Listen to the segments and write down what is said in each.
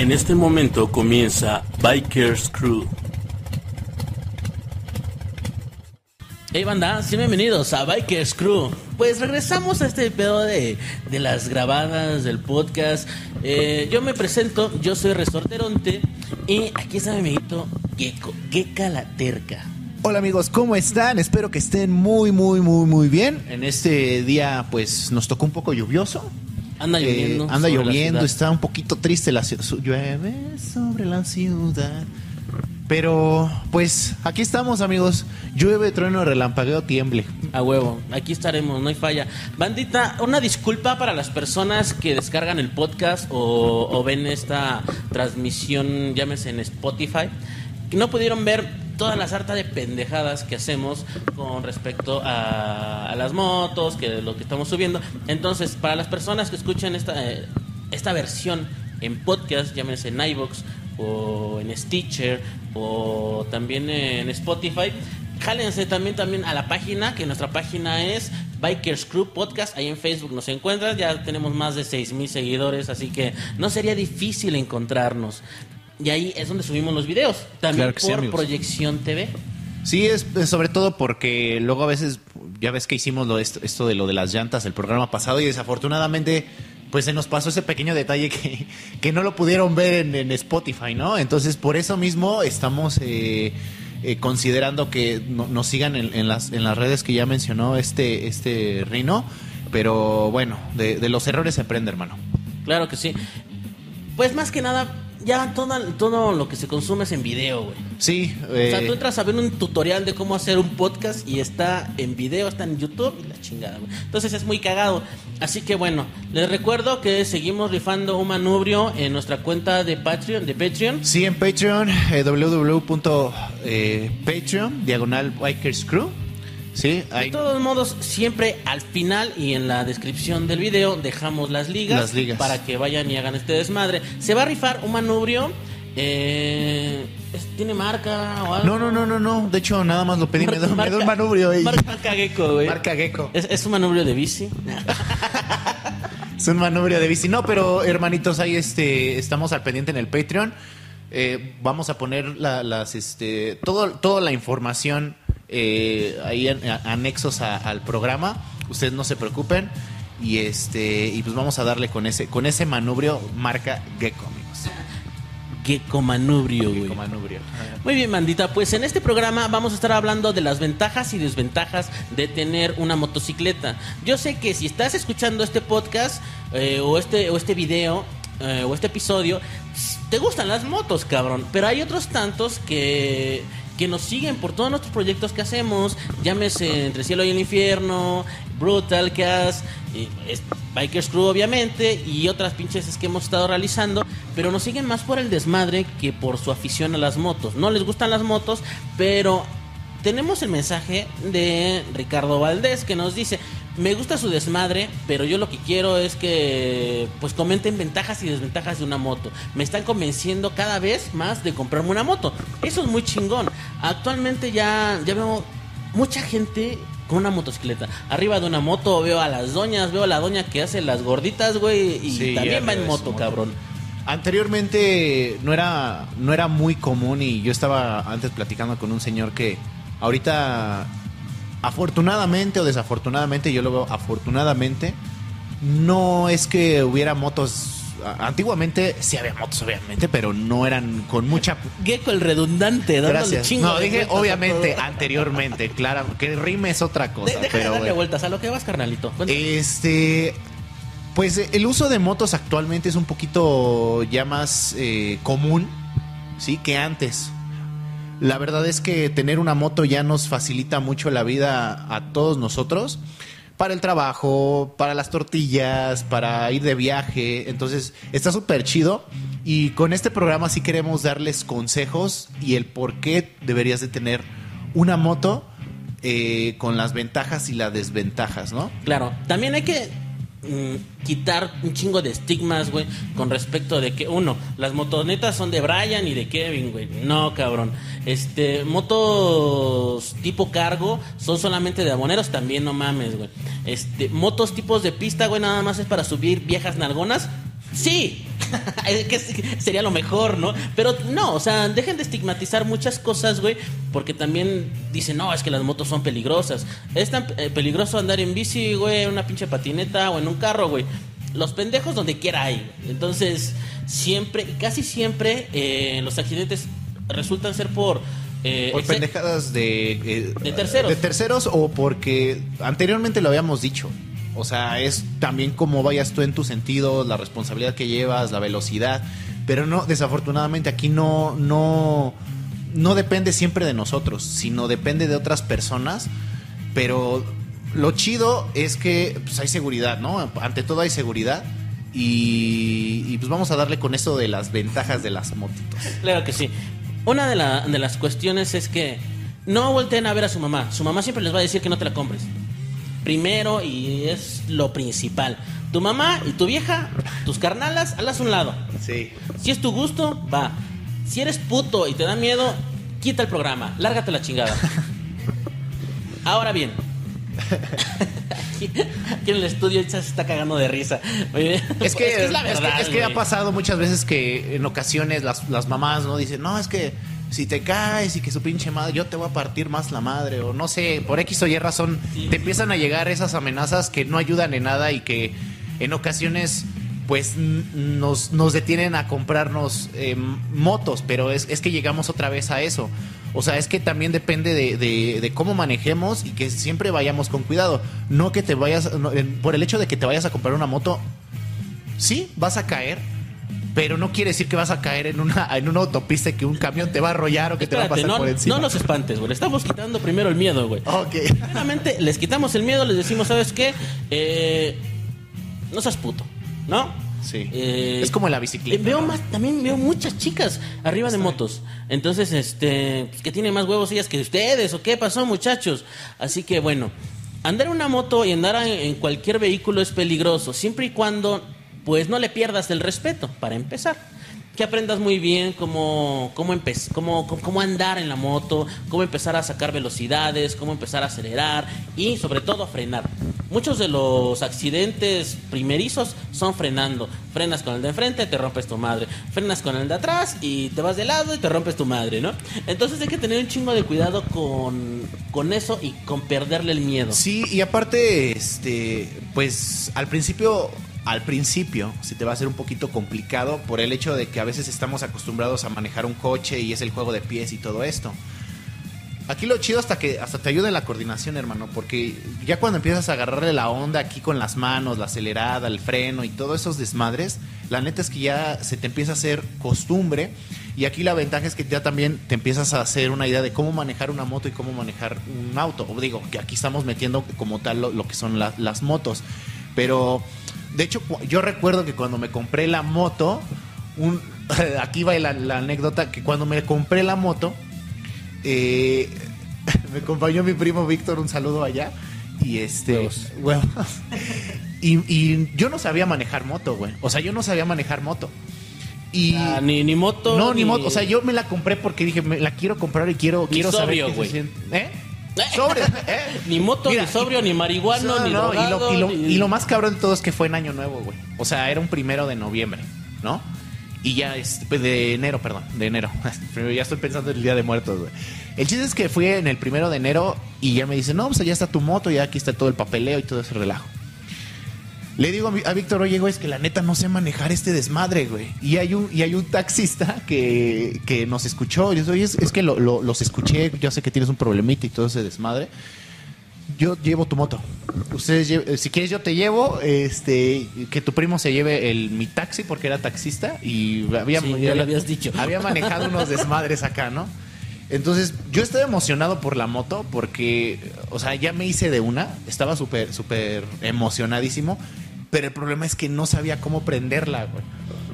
En este momento comienza Bikers Crew. Hey banda, sí, bienvenidos a Bikers Crew. Pues regresamos a este pedo de, de las grabadas del podcast. Eh, yo me presento, yo soy Resorteronte y aquí está mi amiguito Gecko, Gecka la Terca. Hola amigos, ¿cómo están? Espero que estén muy, muy, muy, muy bien. En este día, pues, nos tocó un poco lluvioso. Anda Eh, lloviendo. anda lloviendo, está un poquito triste la ciudad. Llueve sobre la ciudad. Pero, pues, aquí estamos, amigos. Llueve, trueno, relampagueo, tiemble. A huevo, aquí estaremos, no hay falla. Bandita, una disculpa para las personas que descargan el podcast o, o ven esta transmisión, llámese en Spotify, que no pudieron ver toda la sarta de pendejadas que hacemos con respecto a, las motos, que lo que estamos subiendo. Entonces, para las personas que escuchan esta, eh, esta versión en podcast, llámese en iVoox o en Stitcher o también en Spotify, jálense también, también a la página, que nuestra página es Bikers Crew Podcast, ahí en Facebook nos encuentras, ya tenemos más de 6 mil seguidores, así que no sería difícil encontrarnos. Y ahí es donde subimos los videos, también Claro que sí, por. Proyección TV. Sí, es, es sobre todo porque luego a veces, ya ves que hicimos lo, esto, esto de lo de las llantas el programa pasado y desafortunadamente pues se nos pasó ese pequeño detalle que, que no lo pudieron ver en, en Spotify, ¿no? Entonces por eso mismo estamos eh, eh, considerando que no- nos sigan en, en las, en las redes que ya mencionó este, este Rino, pero bueno, de, de los errores se aprende, hermano. Claro que sí. Pues más que nada, ya todo, todo lo que se consume es en video, güey. Sí, O sea, eh, tú entras a ver un tutorial de cómo hacer un podcast y está en video, está en YouTube y la chingada, güey. Entonces es muy cagado. Así que bueno, les recuerdo que seguimos rifando un manubrio en nuestra cuenta de Patreon, de Patreon. Sí, en Patreon, eh, www.patreon, diagonal Bikers Crew. Sí, De ahí. todos modos, siempre al final y en la descripción del video dejamos las ligas, Las ligas. para que vayan y hagan este desmadre. Se va a rifar un manubrio. eh, ¿Tiene marca o algo? No, no, no, no, no. De hecho, nada más lo pedí. Me da, me da Marca- un manubrio. Marca, marca Gecko, güey. Marca Gecko. Es, es un manubrio de bici. Es un manubrio de bici. No, pero hermanitos, ahí este, estamos al pendiente en el Patreon. Eh, vamos a poner la- las, este, todo, toda la información eh, ahí en, a- anexos a- al programa. Ustedes no se preocupen. Y este, y pues vamos a darle con ese, con ese manubrio marca Gecko, amigos. Gecko manubrio, güey. Gecko manubrio. Muy bien, bandita. Pues en este programa vamos a estar hablando de las ventajas y desventajas de tener una motocicleta. Yo sé que si estás escuchando este podcast eh, o este o este video eh, o este episodio, te gustan las motos, cabrón. Pero hay otros tantos que que nos siguen por todos nuestros proyectos que hacemos, llámese Entre Cielo y el Infierno, Brutal Cast, eh, Bikers Crew obviamente, y otras pinches que hemos estado realizando, pero nos siguen más por el desmadre que por su afición a las motos. No les gustan las motos, pero tenemos el mensaje de Ricardo Valdés que nos dice, me gusta su desmadre, pero yo lo que quiero es que pues comenten ventajas y desventajas de una moto. Me están convenciendo cada vez más de comprarme una moto. Eso es muy chingón. Actualmente ya, ya veo mucha gente con una motocicleta. Arriba de una moto veo a las doñas, veo a la doña que hace las gorditas, güey, y Sí, también va en moto, moto. cabrón. Anteriormente no era, no era muy común y yo estaba antes platicando con un señor que ahorita, afortunadamente o desafortunadamente, yo lo veo afortunadamente, no es que hubiera motos. Antiguamente sí había motos, obviamente, pero no eran con mucha. Gecko el redundante, dándole Gracias. chingo No, dije obviamente anteriormente, claro, que rime es otra De- cosa. de pero darle bueno. vueltas a lo que vas, carnalito. Cuéntame. Este, pues el uso de motos actualmente es un poquito ya más eh, común, sí, que antes. La verdad es que tener una moto ya nos facilita mucho la vida a todos nosotros. Para el trabajo, para las tortillas, para ir de viaje. Entonces, está súper chido. Y con este programa sí queremos darles consejos y el por qué deberías de tener una moto eh, con las ventajas y las desventajas, ¿no? Claro, también hay que mm, quitar un chingo de estigmas, güey, con respecto de que, uno, las motonetas son de Brian y de Kevin, güey. No, cabrón. Este, motos tipo cargo son solamente de aboneros, también no mames, güey. Este, motos tipos de pista, güey, nada más es para subir viejas nalgonas. Sí, que sería lo mejor, ¿no? Pero no, o sea, dejen de estigmatizar muchas cosas, güey, porque también dicen, no, es que las motos son peligrosas. Es tan eh, peligroso andar en bici, güey, en una pinche patineta o en un carro, güey. Los pendejos donde quiera hay. Entonces, siempre, casi siempre, eh, los accidentes resultan ser por... Eh, por pendejadas de, de terceros. De terceros o porque anteriormente lo habíamos dicho. O sea, es también cómo vayas tú en tu sentido, la responsabilidad que llevas, la velocidad. Pero no, desafortunadamente aquí no, no, no depende siempre de nosotros, sino depende de otras personas. Pero lo chido es que pues, hay seguridad, ¿no? Ante todo hay seguridad. Y, pues vamos a darle con eso de las ventajas de las motitos. Claro que sí. Una de, de las cuestiones es que no volteen a ver a su mamá. Su mamá siempre les va a decir que no te la compres primero y es lo principal. Tu mamá y tu vieja, tus carnalas, halas a un lado. Sí. Si es tu gusto, va. Si eres puto y te da miedo, quita el programa, lárgate la chingada. Ahora bien, aquí, en el estudio se está cagando de risa. Es que, es, la verdad, es que, ha pasado muchas veces que en ocasiones las, las mamás no dicen, no, es que si te caes y que su pinche madre, yo te voy a partir más la madre, o no sé, por X o Y razón, te empiezan a llegar esas amenazas que no ayudan en nada y que en ocasiones pues nos, nos detienen a comprarnos eh, motos, pero es, es, que llegamos otra vez a eso. O sea, es que también depende de, de, cómo manejemos y que siempre vayamos con cuidado. No que te vayas, por el hecho de que te vayas a comprar una moto, sí, vas a caer, pero no quiere decir que vas a caer en una, en una autopista y que un camión te va a arrollar o que te va a pasar por encima. No los espantes, güey. estamos quitando primero el miedo, güey. Ok. Les quitamos el miedo, les decimos, ¿sabes qué? Eh, no seas puto, ¿no? Sí. Eh, es como la bicicleta. Veo más, también veo muchas chicas arriba de motos. Entonces, este, pues, que tienen más huevos ellas que ustedes, o qué pasó, muchachos. Así que bueno, andar en una moto y andar en cualquier vehículo es peligroso, siempre y cuando pues no le pierdas el respeto, para empezar. Que aprendas muy bien cómo, cómo, cómo, cómo andar en la moto, cómo empezar a sacar velocidades, cómo empezar a acelerar y sobre todo a frenar. Muchos de los accidentes primerizos son frenando. Frenas con el de enfrente, te rompes tu madre. Frenas con el de atrás y te vas de lado y te rompes tu madre, ¿no? Entonces hay que tener un chingo de cuidado con, con eso y con perderle el miedo. Sí, y aparte, este, pues al principio al principio se te va a hacer un poquito complicado por el hecho de que a veces estamos acostumbrados a manejar un coche y es el juego de pies y todo esto. Aquí lo chido hasta que hasta te ayuda en la coordinación, hermano, porque ya cuando empiezas a agarrarle la onda aquí con las manos, la acelerada, el freno y todos esos desmadres, la neta es que ya se te empieza a hacer costumbre y aquí la ventaja es que ya también te empiezas a hacer una idea de cómo manejar una moto y cómo manejar un auto. O digo, que aquí estamos metiendo como tal lo, que son las motos, pero de hecho, yo recuerdo que cuando me compré la moto, un, aquí va la, anécdota, que cuando me compré la moto, eh, me acompañó mi primo Víctor, un saludo allá. Y este, Y, yo no sabía manejar moto, güey. O sea, yo no sabía manejar moto. Y ah, ni, ni moto. No, ni, moto. O sea, yo me la compré porque dije, me la quiero comprar y quiero, quiero saber. ¿Eh? Sobre, ¿eh? Ni moto, ni sobrio, ni marihuano, ni y, lo, más cabrón de todo es que fue en Año Nuevo, güey. O sea, era un primero de noviembre, ¿no? Y ya, es, pues, de enero, perdón, de enero. ya estoy pensando en el Día de Muertos, güey. El chiste es que fui en el primero de enero y ya me dice, no, pues ya está tu moto, ya aquí está todo el papeleo y todo ese relajo. Le digo a, Víctor, oye, güey, es que la neta no sé manejar este desmadre, güey. Y hay un, y hay un taxista que, que nos escuchó. Y dice, oye, es, que los escuché, yo sé que tienes un problemita y todo ese desmadre. Yo llevo tu moto. Ustedes, eh, si quieres yo te llevo, este, que tu primo se lleve el mi taxi porque era taxista y había, ya lo habías dicho. había manejado unos desmadres acá, ¿no? Entonces, yo estaba emocionado por la moto porque, o sea, ya me hice de una, estaba súper, súper emocionadísimo pero el problema es que no sabía cómo prenderla, güey,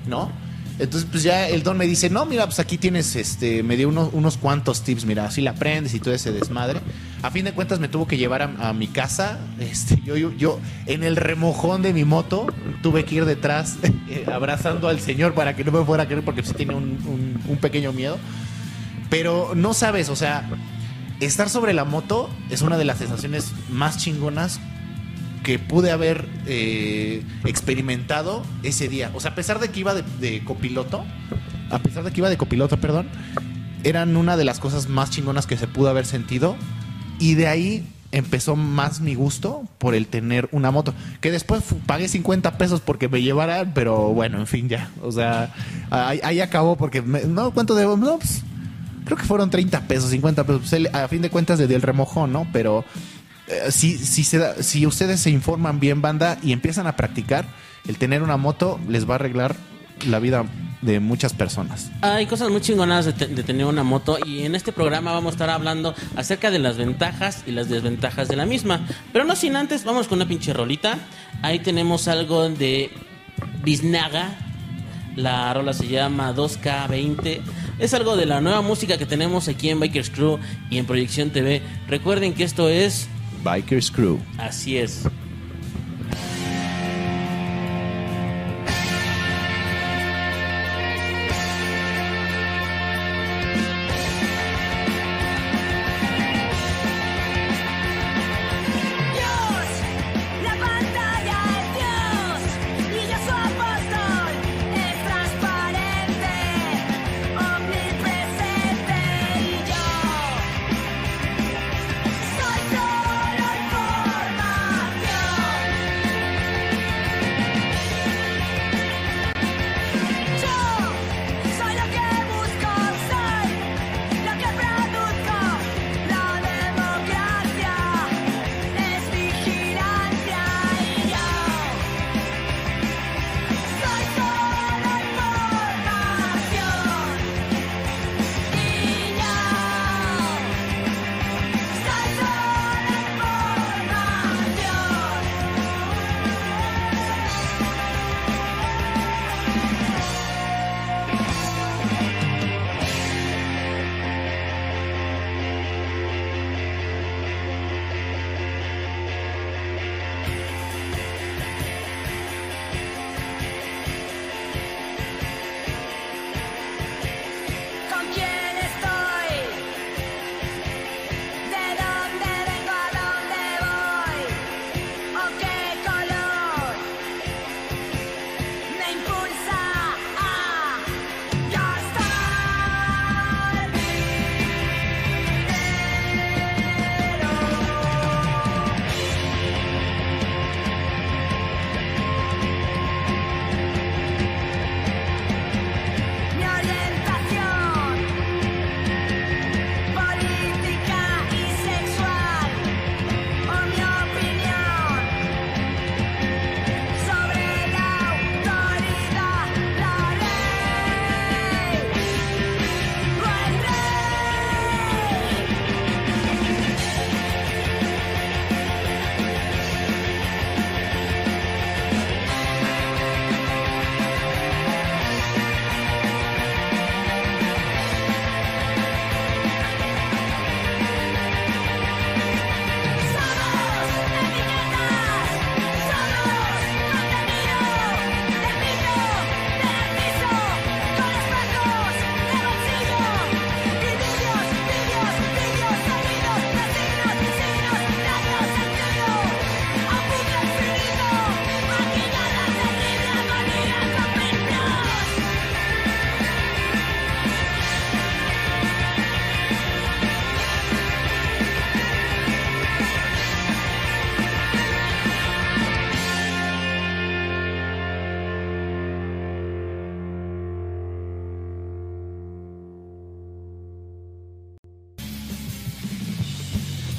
¿no? Entonces, pues ya el don me dice, no, mira, pues aquí tienes, este, me dio unos, unos cuantos tips, mira, así la prendes y todo ese desmadre. A fin de cuentas me tuvo que llevar a, mi casa, este, yo, yo, en el remojón de mi moto, tuve que ir detrás eh, abrazando al señor para que no me fuera a creer porque sí tiene un, un pequeño miedo. Pero no sabes, o sea, estar sobre la moto es una de las sensaciones más chingonas que pude haber eh, experimentado ese día. O sea, a pesar de que iba de, copiloto, a pesar de que iba de copiloto, perdón, eran una de las cosas más chingonas que se pudo haber sentido. Y de ahí empezó más mi gusto por el tener una moto. Que después pagué 50 pesos porque me llevaran, pero bueno, en fin, ya. O sea, ahí, ahí acabó porque... me- no, ¿cuánto debo? No, pues, creo que fueron 30 pesos, 50 pesos. Pues, a fin de cuentas, desde el remojón, ¿no? Pero eh, si, si, se da- si ustedes se informan bien, banda, y empiezan a practicar, el tener una moto les va a arreglar la vida de muchas personas. Hay cosas muy chingonas de, de tener una moto y en este programa vamos a estar hablando acerca de las ventajas y las desventajas de la misma. Pero no sin antes, vamos con una pinche rolita. Ahí tenemos algo de Biznaga. La rola se llama 2K20. Es algo de la nueva música que tenemos aquí en Bikers Crew y en Proyección TV. Recuerden que esto es Bikers Crew. Así es.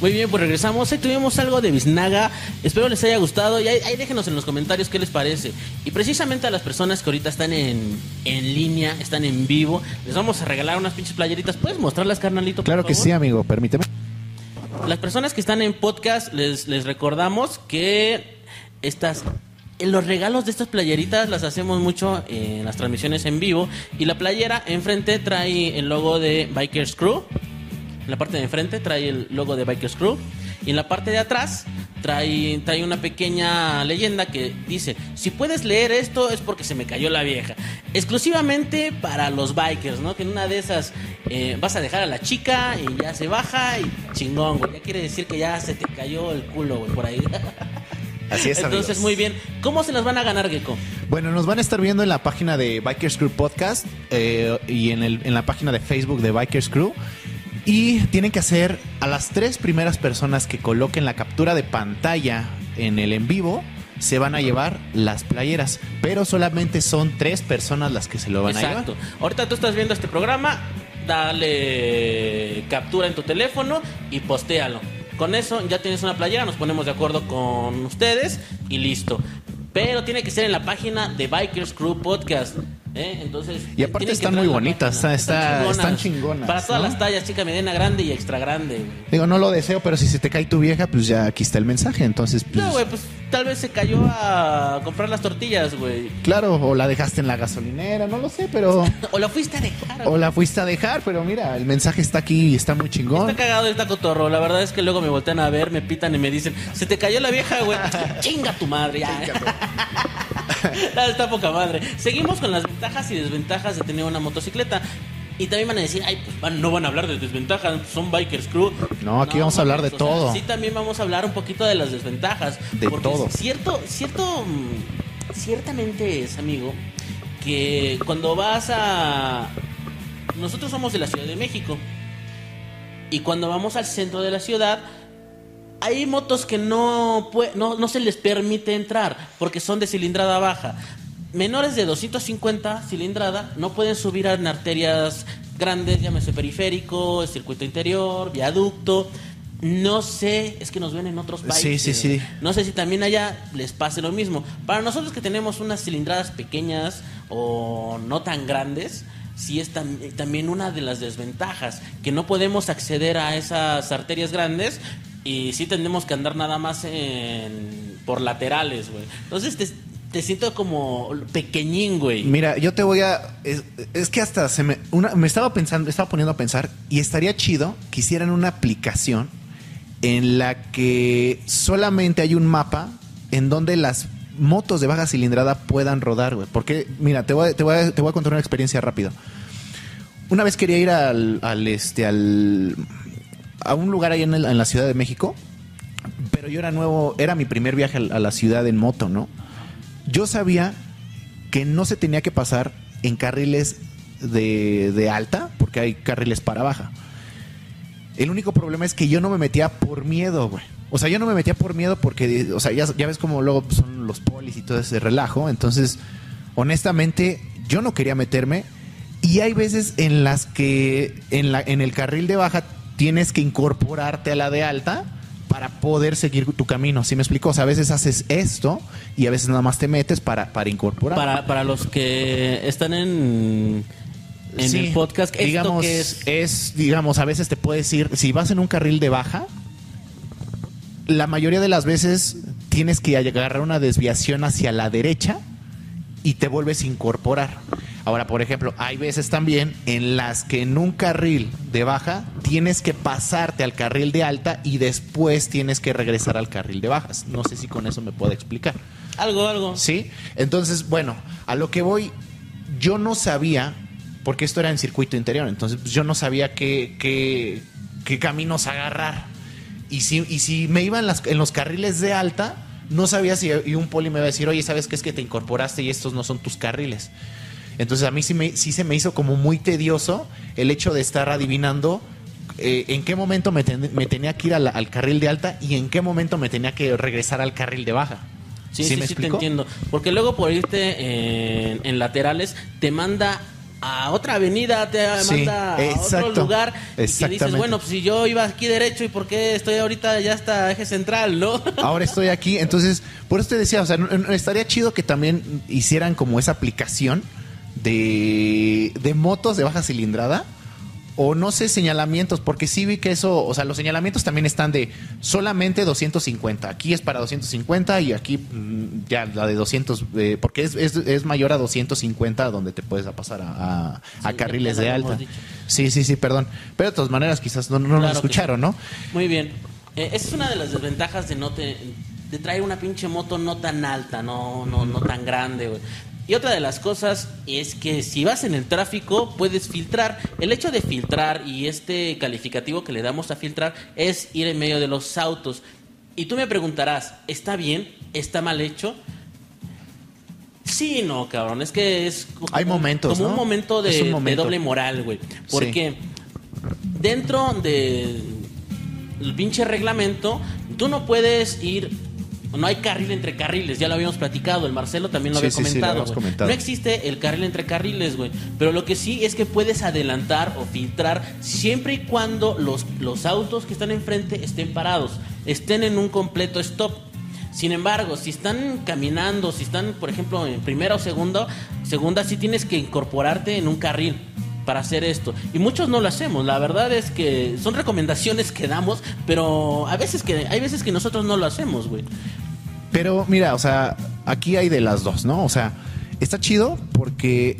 Muy bien, pues regresamos. Ahí tuvimos algo de Biznaga. Espero les haya gustado. Y ahí, ahí déjenos en los comentarios qué les parece. Y precisamente a las personas que ahorita están en, en línea, están en vivo, les vamos a regalar unas pinches playeritas. ¿Puedes mostrarlas, carnalito? por Claro que sí, amigo, permíteme. Las personas que están en podcast, les, les recordamos que estas. Los regalos de estas playeritas las hacemos mucho en las transmisiones en vivo. Y la playera enfrente trae el logo de Bikers Crew. En la parte de enfrente trae el logo de Bikers Crew. Y en la parte de atrás trae, trae una pequeña leyenda que dice, si puedes leer esto es porque se me cayó la vieja. Exclusivamente para los bikers, ¿no? Que en una de esas eh, vas a dejar a la chica y ya se baja y chingón, güey. Ya quiere decir que ya se te cayó el culo, güey, por ahí. Así es, Entonces, amigos. muy bien. ¿Cómo se las van a ganar, Gecko? Bueno, nos van a estar viendo en la página de Bikers Crew Podcast eh, y en, el- en la página de Facebook de Bikers Crew. Y tienen que hacer a las tres primeras personas que coloquen la captura de pantalla en el en vivo, se van a llevar las playeras. Pero solamente son tres personas las que se lo van Exacto. a llevar. Ahorita tú estás viendo este programa, dale captura en tu teléfono y postéalo. Con eso ya tienes una playera, nos ponemos de acuerdo con ustedes y listo. Pero tiene que ser en la página de Bikers Crew Podcast. ¿Eh? Entonces, Y aparte están muy bonitas, está- está- están chingonas, Para todas ¿no? las tallas, chica mediana, grande y extra grande. güey. Digo, no lo deseo, pero si se te cae tu vieja, pues ya aquí está el mensaje. Entonces, pues, No, güey, pues tal vez se cayó a comprar las tortillas, güey. claro, o la dejaste en la gasolinera, no lo sé, pero... O la fuiste a dejar. O la fuiste a dejar, pero mira, el mensaje está aquí y está muy chingón. Está cagado el taco torro. La verdad es que luego me voltean a ver, me pitan y me dicen, se te cayó la vieja, güey. Chinga tu madre, ya. Está poca madre. Seguimos con las ventajas y desventajas de tener una motocicleta. Y también van a decir, ay, pues van- no van a hablar de desventajas, son Bikers Crew. No, aquí vamos a hablar de o sea, todo. sí, también vamos a hablar un poquito de las desventajas. De porque todo. Cierto, cierto, ciertamente es, amigo, que cuando vas a... Nosotros somos de la Ciudad de México. Y cuando vamos al centro de la ciudad, hay motos que no, no, no se les permite entrar porque son de cilindrada baja. Menores de 250 cilindrada no pueden subir en arterias grandes, llámese periférico, circuito interior, viaducto. No sé, es que nos ven en otros Sí, países. sí, sí. No sé si también allá les pase lo mismo. Para nosotros que tenemos unas cilindradas pequeñas o no tan grandes, sí es tam- también una de las desventajas, que no podemos acceder a esas arterias grandes y sí tenemos que andar nada más en, por laterales, güey. Entonces te, siento como pequeñín, güey. Mira, yo te voy a. Es, es que hasta se me. Una, me estaba pensando, estaba poniendo a pensar, y estaría chido que hicieran una aplicación en la que solamente hay un mapa en donde las motos de baja cilindrada puedan rodar, güey. Porque, mira, te voy, a- te, voy a, te voy a contar una experiencia rápido. Una vez quería ir al, al, este, al, a un lugar ahí en, la Ciudad de México, pero yo era nuevo, era mi primer viaje a la- ciudad en moto, ¿no? Yo sabía que no se tenía que pasar en carriles de, alta, porque hay carriles para baja. El único problema es que yo no me metía por miedo, güey. O sea, yo no me metía por miedo porque, o sea, ya, ya ves como luego son los polis y todo ese relajo. Entonces, honestamente, yo no quería meterme. Y hay veces en las que en el carril de baja tienes que incorporarte a la de alta para poder seguir tu camino. ¿Sí me explico? O sea, a veces haces esto y a veces nada más te metes para, para incorporar. Para, para los que están en, en Sí, el podcast, ¿esto digamos, qué es? es, digamos, a veces te puedes ir, si vas en un carril de baja, la mayoría de las veces tienes que agarrar una desviación hacia la derecha y te vuelves a incorporar. Ahora, por ejemplo, hay veces también en las que en un carril de baja tienes que pasarte al carril de alta y después tienes que regresar al carril de bajas. No sé si con eso me puedo explicar. Algo, algo. ¿Sí? Entonces, bueno, a lo que voy, yo no sabía, porque esto era en circuito interior, entonces pues, yo no sabía qué, qué, qué caminos agarrar. Y si, y si me iba en, las- en los carriles de alta, no sabía si y un poli me iba a decir, oye, ¿sabes qué es que te incorporaste y estos no son tus carriles? Entonces a mí sí, me, sí se me hizo como muy tedioso el hecho de estar adivinando eh, en qué momento me, ten- me tenía que ir al carril de alta y en qué momento me tenía que regresar al carril de baja. Sí, sí, me sí, te entiendo. Porque luego por irte en, en laterales te manda a otra avenida, te Sí, manda a otro lugar y que dices, bueno, pues si yo iba aquí derecho y por qué estoy ahorita ya hasta eje central, ¿no? ahora estoy aquí. Entonces, por eso te decía, o sea, estaría chido que también hicieran como esa aplicación de, de motos de baja cilindrada. O no sé, señalamientos, porque sí vi que eso, o sea, los señalamientos también están de solamente 250. Aquí es para 250 y aquí mm, ya la de 200, eh, porque es, es, es mayor a 250 donde te puedes pasar a, a- a Sí, carriles de alta. Sí, sí, sí, perdón. Pero de todas maneras quizás no, no Claro escucharon, sí. ¿no? Muy bien. Eh, esa es una de las desventajas de no te, de traer una pinche moto no tan alta, no, no, no tan grande, güey. Y otra de las cosas es que si vas en el tráfico puedes filtrar. El hecho de filtrar y este calificativo que le damos a filtrar es ir en medio de los autos. Y tú me preguntarás, ¿está bien? ¿Está mal hecho? Sí, no, cabrón. Es que es como, Hay momentos, como un ¿no? momento de, un de momento. doble moral, güey. Porque dentro de el pinche reglamento, tú no puedes ir. No hay carril entre carriles, ya lo habíamos platicado. El Marcelo también lo Sí, había sí, sí, lo comentado. comentado. No existe el carril entre carriles, güey. Pero lo que sí es que puedes adelantar o filtrar siempre y cuando los, los autos que están enfrente estén parados, estén en un completo stop. Sin embargo, si están caminando, si están, por ejemplo, en primera o segunda, segunda sí tienes que incorporarte en un carril para hacer esto. Y muchos no lo hacemos. La verdad es que son recomendaciones que damos, pero a veces que hay veces que nosotros no lo hacemos, güey. Pero mira, o sea, aquí hay de las dos, ¿no? O sea, está chido porque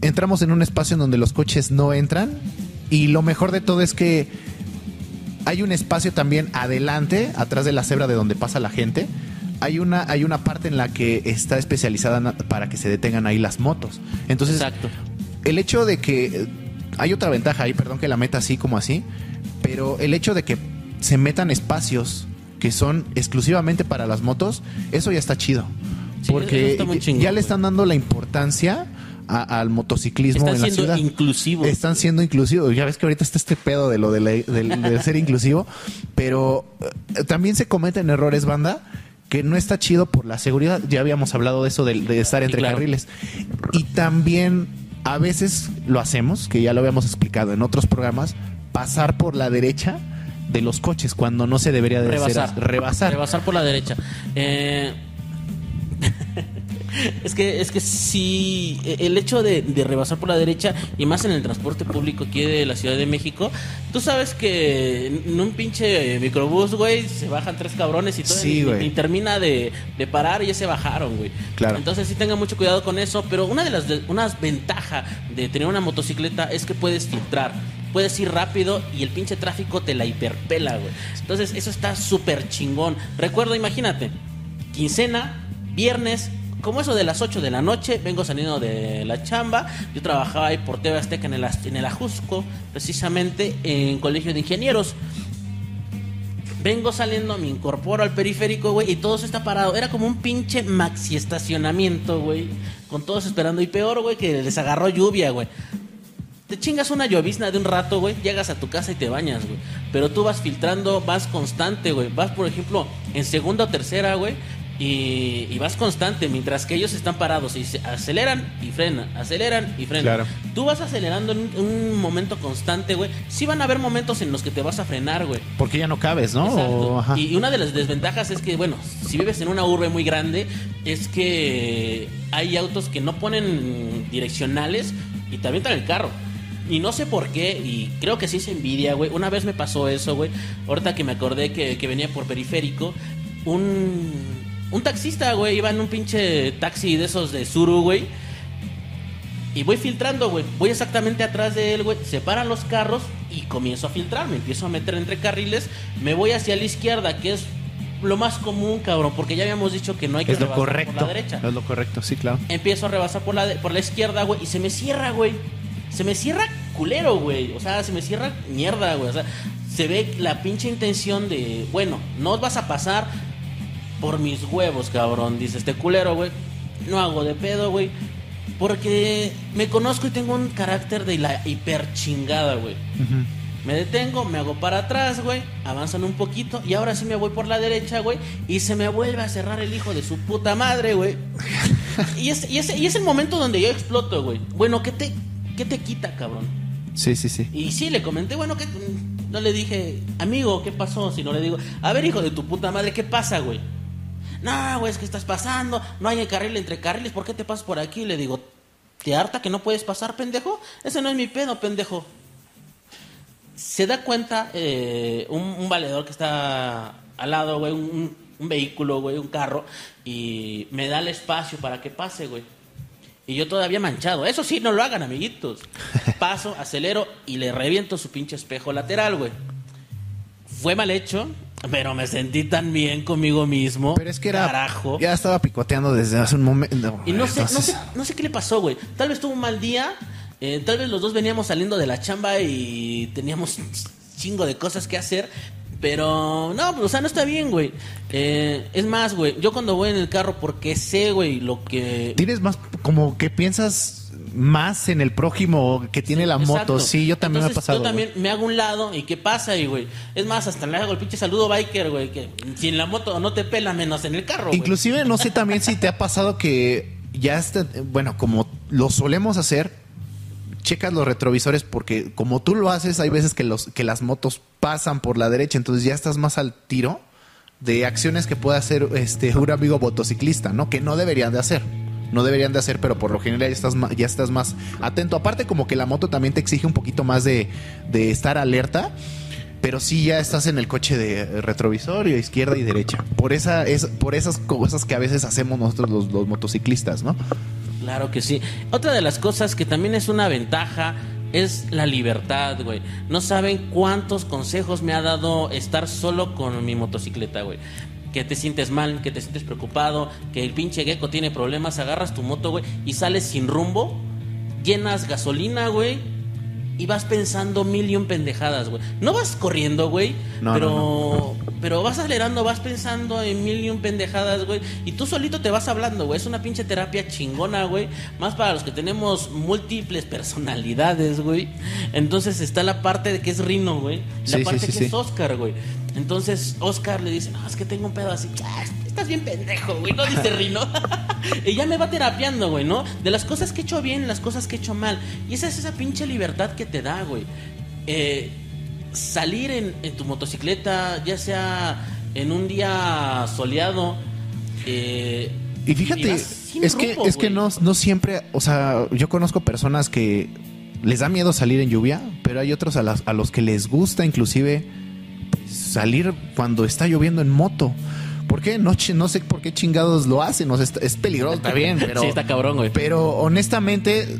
entramos en un espacio en donde los coches no entran y lo mejor de todo es que hay un espacio también adelante, atrás de la cebra de donde pasa la gente. Hay una, hay una parte en la que está especializada para que se detengan ahí las motos. Entonces, Exacto. el hecho de que eh, hay otra ventaja ahí, perdón que la meta así como así, pero el hecho de que se metan espacios que son exclusivamente para las motos, eso ya está chido. Sí, porque está ya- le están dando la importancia a- al motociclismo Están en la siendo ciudad. inclusivos. Están siendo inclusivos. Ya ves que ahorita está este pedo de lo de, la- del- de ser inclusivo, pero eh, también se cometen errores, banda, que no está chido por la seguridad. Ya habíamos hablado de eso de, de estar entre claro. carriles. Y también a veces lo hacemos, que ya lo habíamos explicado en otros programas, pasar por la derecha de los coches cuando no se debería de rebasar. rebasar. Rebasar por la derecha. Eh, es que es que sí, el hecho de, de rebasar por la derecha y más en el transporte público aquí de la Ciudad de México, tú sabes que en un pinche microbús, güey, se bajan tres cabrones y todo Sí, y, y termina de, de parar y ya se bajaron, güey. Claro. Entonces sí tengan mucho cuidado con eso, pero una de las de, unas ventajas de tener una motocicleta es que puedes filtrar. Puedes ir rápido y el pinche tráfico te la hiperpela, güey. Entonces, eso está súper chingón. Recuerdo, imagínate, quincena, viernes, como eso de las 8 de la noche, vengo saliendo de la chamba. Yo trabajaba ahí por TV Azteca en el, en el Ajusco, precisamente en Colegio de Ingenieros. Vengo saliendo, me incorporo al periférico, güey, y todo se está parado. Era como un pinche maxi estacionamiento, güey. Con todos esperando. Y peor, güey, que les agarró lluvia, güey. Te chingas una llovizna de un rato, güey. Llegas a tu casa y te bañas, güey. Pero tú vas filtrando, vas constante, güey. Vas, por ejemplo, en segunda o tercera, güey. Y, y vas constante, mientras que ellos están parados y se aceleran y frenan, aceleran y frenan. Claro. Tú vas acelerando en un, momento constante, güey. Sí van a haber momentos en los que te vas a frenar, güey. Porque ya no cabes, ¿no? O- ajá. Y, y una de las desventajas es que, bueno, si vives en una urbe muy grande, es que hay autos que no ponen direccionales y te avientan el carro. Y no sé por qué, y creo que sí se envidia, güey. Una vez me pasó eso, güey. Ahorita que me acordé que, que venía por periférico, un, un taxista, güey, iba en un pinche taxi de esos de Suru, güey. Y voy filtrando, güey. Voy exactamente atrás de él, güey. Se paran los carros y comienzo a filtrar. Me empiezo a meter entre carriles. Me voy hacia la izquierda, que es lo más común, cabrón. Porque ya habíamos dicho que no hay que es lo rebasar correcto. por la derecha. Es lo correcto, sí, claro. Empiezo a rebasar por la, de- por la izquierda, güey. Y se me cierra, güey. Se me cierra culero, güey. O sea, se me cierra mierda, güey. O sea, se ve la pinche intención de, bueno, no vas a pasar por mis huevos, cabrón. Dice este culero, güey. No hago de pedo, güey. Porque me conozco y tengo un carácter de la hiper chingada, güey. Me detengo, me hago para atrás, güey. Avanzan un poquito y ahora sí me voy por la derecha, güey. Y se me vuelve a cerrar el hijo de su puta madre, güey. Y es, y, es, y es el momento donde yo exploto, güey. Bueno, ¿qué te, ¿qué te quita, cabrón? Sí, sí, sí. Y sí, le comenté, bueno, que no le dije, amigo, ¿qué pasó? Si no le digo, a ver, hijo de tu puta madre, ¿qué pasa, güey? No, güey, es que estás pasando, no hay carril entre carriles, ¿por qué te pasas por aquí? Le digo, ¿te harta que no puedes pasar, pendejo? Ese no es mi pedo, pendejo. Se da cuenta eh, un, un valedor que está al lado, güey, un, un vehículo, güey, un carro, y me da el espacio para que pase, güey. Y yo todavía manchado. Eso sí, no lo hagan, amiguitos. Paso, acelero y le reviento su pinche espejo lateral, güey. Fue mal hecho, pero me sentí tan bien conmigo mismo. Pero es que era. Carajo. Ya estaba picoteando desde hace un momento. Y no sé, no sé, no sé qué le pasó, güey. Tal vez tuvo un mal día. eh, tal vez los dos veníamos saliendo de la chamba y teníamos un chingo de cosas que hacer. Pero, no, pues, o sea, no está bien, güey. Eh, es más, güey, yo cuando voy en el carro, porque sé, güey, lo que... Tienes más, como que piensas más en el prójimo que tiene la moto. Exacto. Sí, yo también me ha pasado. Yo también me hago un lado y qué pasa ahí, güey. Es más, hasta le hago el pinche saludo biker, güey, que si en la moto no te pela menos en el carro. Inclusive no sé también si te ha pasado que ya está, bueno, como lo solemos hacer, checas los retrovisores porque como tú lo haces, hay veces que los que las motos pasan por la derecha, entonces ya estás más al tiro de acciones que puede hacer este un amigo motociclista, ¿no? Que no deberían de hacer. No deberían de hacer, pero por lo general ya estás, ma- ya estás más atento. Aparte, como que la moto también te exige un poquito más de, de estar alerta. Pero sí ya estás en el coche de retrovisor izquierda y derecha. Por esa es por esas cosas que a veces hacemos nosotros los motociclistas, ¿no? Claro que sí. Otra de las cosas que también es una ventaja es la libertad, güey. No saben cuántos consejos me ha dado estar solo con mi motocicleta, güey. Que te sientes mal, que te sientes preocupado, que el pinche gecko tiene problemas, agarras tu moto, güey, y sales sin rumbo, llenas gasolina, güey, y vas pensando mil y un pendejadas, güey. No vas corriendo, güey, No, pero no, pero vas acelerando, vas pensando en mil y un pendejadas, güey, y tú solito te vas hablando, güey. Es una pinche terapia chingona, güey. Más para los que tenemos múltiples personalidades, güey. Entonces está la parte de que es Rino, güey. La Sí, parte sí, que es Oscar, güey. Entonces Oscar le dice, no, es que tengo un pedo así. "Ah, Estás bien pendejo, güey, no dice Rino. y ya me va terapiando, güey, ¿no? De las cosas que he hecho bien, las cosas que he hecho mal. Y esa es esa pinche libertad que te da, güey. Eh, salir en, en tu motocicleta, ya sea en un día soleado. eh, Y fíjate, es que, es que no, no siempre, o sea, yo conozco personas que les da miedo salir en lluvia, pero hay otros a, las- a los que les gusta inclusive salir cuando está lloviendo en moto. ¿Por qué? No, no sé por qué chingados lo hacen, o sea, es, peligroso, está bien, pero... sí, está cabrón, güey. Pero honestamente,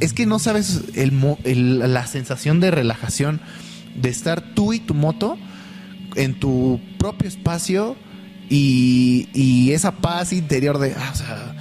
es que no sabes el, mo- el- la sensación de relajación de estar tú y tu moto en tu propio espacio y, y esa paz interior de, ah, o sea,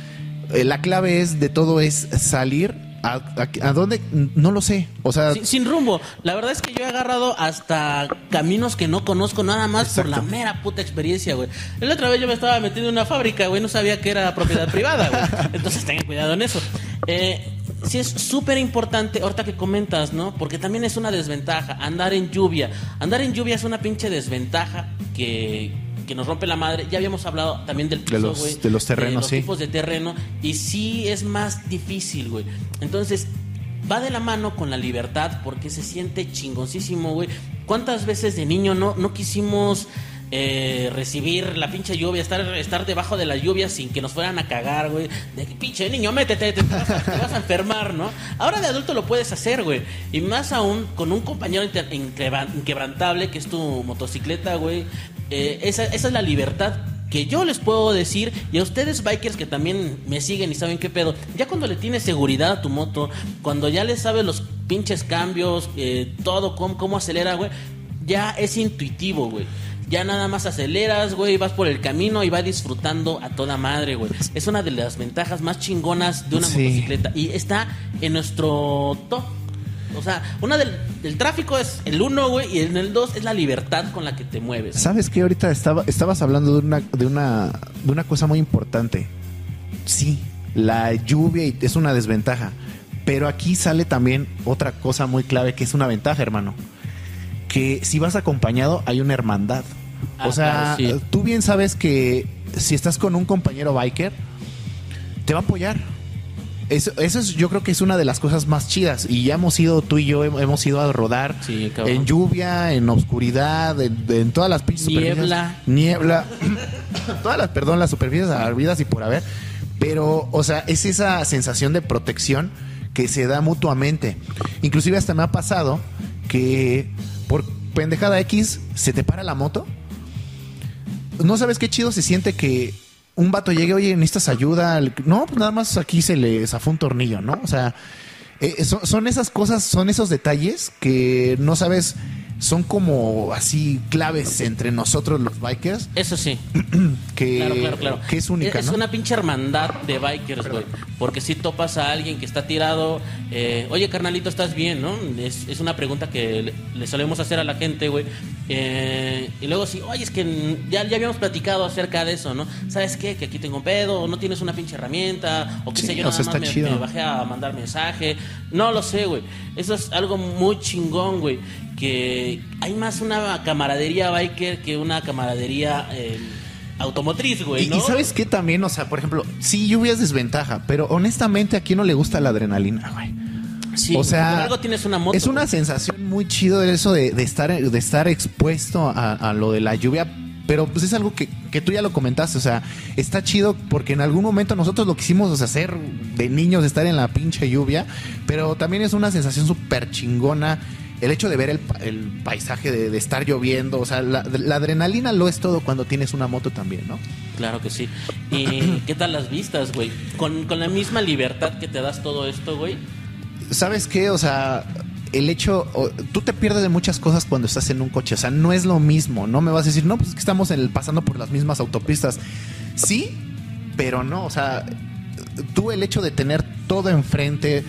eh, la clave es de todo es salir a, a, a dónde, no lo sé, o sea, Sin, sin rumbo. La verdad es que yo he agarrado hasta caminos que no conozco nada más por la mera puta experiencia, güey. La otra vez yo me estaba metiendo en una fábrica, güey, no sabía que era propiedad privada, güey. Entonces tengan cuidado en eso. Eh, sí es súper importante, ahorita que comentas, ¿no? Porque también es una desventaja andar en lluvia. Andar en lluvia es una pinche desventaja que, que nos rompe la madre. Ya habíamos hablado también del piso, los- güey, de los terrenos, los sí. tipos de terreno y sí es más difícil, güey. Entonces, va de la mano con la libertad porque se siente chingoncísimo, güey. ¿Cuántas veces de niño no, no quisimos eh, recibir la pinche lluvia, estar, estar debajo de la lluvia sin que nos fueran a cagar, güey? De que pinche niño, métete, te, vas a, te vas a enfermar, ¿no? Ahora de adulto lo puedes hacer, güey. Y más aún con un compañero inquebrantable que es tu motocicleta, güey. Eh, esa, esa es la libertad que yo les puedo decir, y a ustedes bikers que también me siguen y saben qué pedo, ya cuando le tienes seguridad a tu moto, cuando ya le sabes los pinches cambios, eh, todo, cómo, cómo acelera, güey, ya es intuitivo, güey. Ya nada más aceleras, güey, vas por el camino y vas disfrutando a toda madre, güey. Es una de las ventajas más chingonas de una Sí. motocicleta y está en nuestro top. O sea, una del, del tráfico es el uno, güey, y en el dos es la libertad con la que te mueves. ¿Sabes qué? Ahorita estaba, estabas hablando de una, de una, de una cosa muy importante. Sí, la lluvia es una desventaja. Pero aquí sale también otra cosa muy clave que es una ventaja, hermano. Que si vas acompañado hay una hermandad. Ah, o sea, claro, sí. tú bien sabes que si estás con un compañero biker, te va a apoyar. Eso, eso es, yo creo que es una de las cosas más chidas. Y ya hemos ido, tú y yo hem- hemos ido a rodar Sí, en lluvia, en oscuridad, en, en todas las pinches Niebla. superficies. Niebla. todas las, perdón, las superficies habidas y por haber. Pero, o sea, es esa sensación de protección que se da mutuamente. Inclusive hasta me ha pasado que por pendejada X se te para la moto. No sabes qué chido se siente que un vato llegue, oye, necesitas ayuda. No, pues nada más aquí se le zafó un tornillo, ¿no? O sea, eh, son, son esas cosas, son esos detalles que no sabes, son como así claves entre nosotros los bikers, Eso sí. que, Claro, claro, claro. que es única, Es ¿no? una pinche hermandad de bikers, güey. Porque si topas a alguien que está tirado, eh, oye carnalito, ¿estás bien? ¿no? Es, es una pregunta que le, le solemos hacer a la gente, güey. Eh, y luego sí, oye, es que ya, ya habíamos platicado acerca de eso, ¿no? ¿Sabes qué? Que aquí tengo un pedo, o no tienes una pinche herramienta, o qué Sí, sé yo, nada más me, me bajé a mandar mensaje. No lo sé, güey. Eso es algo muy chingón, güey. Que hay más una camaradería biker que una camaradería eh, automotriz, güey, Y, ¿no? y sabes qué también, o sea, por ejemplo, sí, lluvia es desventaja, pero honestamente a quién no le gusta la adrenalina, güey. Sí, o sea, algo tienes una moto. es una güey. sensación muy chido eso de, de estar, de estar expuesto a, a lo de la lluvia. Pero pues es algo que, que tú ya lo comentaste, o sea, está chido porque en algún momento nosotros lo quisimos hacer de niños, estar en la pinche lluvia, pero también es una sensación súper chingona el hecho de ver el, pa- el paisaje, de, de estar lloviendo, o sea, la, la adrenalina lo es todo cuando tienes una moto también, ¿no? Claro que sí. ¿Y qué tal las vistas, güey? Con, con la misma libertad que te das todo esto, güey. ¿Sabes qué? O sea, el hecho, tú te pierdes de muchas cosas cuando estás en un coche. O sea, no es lo mismo. No me vas a decir, no, pues es que estamos en el- pasando por las mismas autopistas. Sí, pero no. O sea, tú el hecho de tener todo enfrente,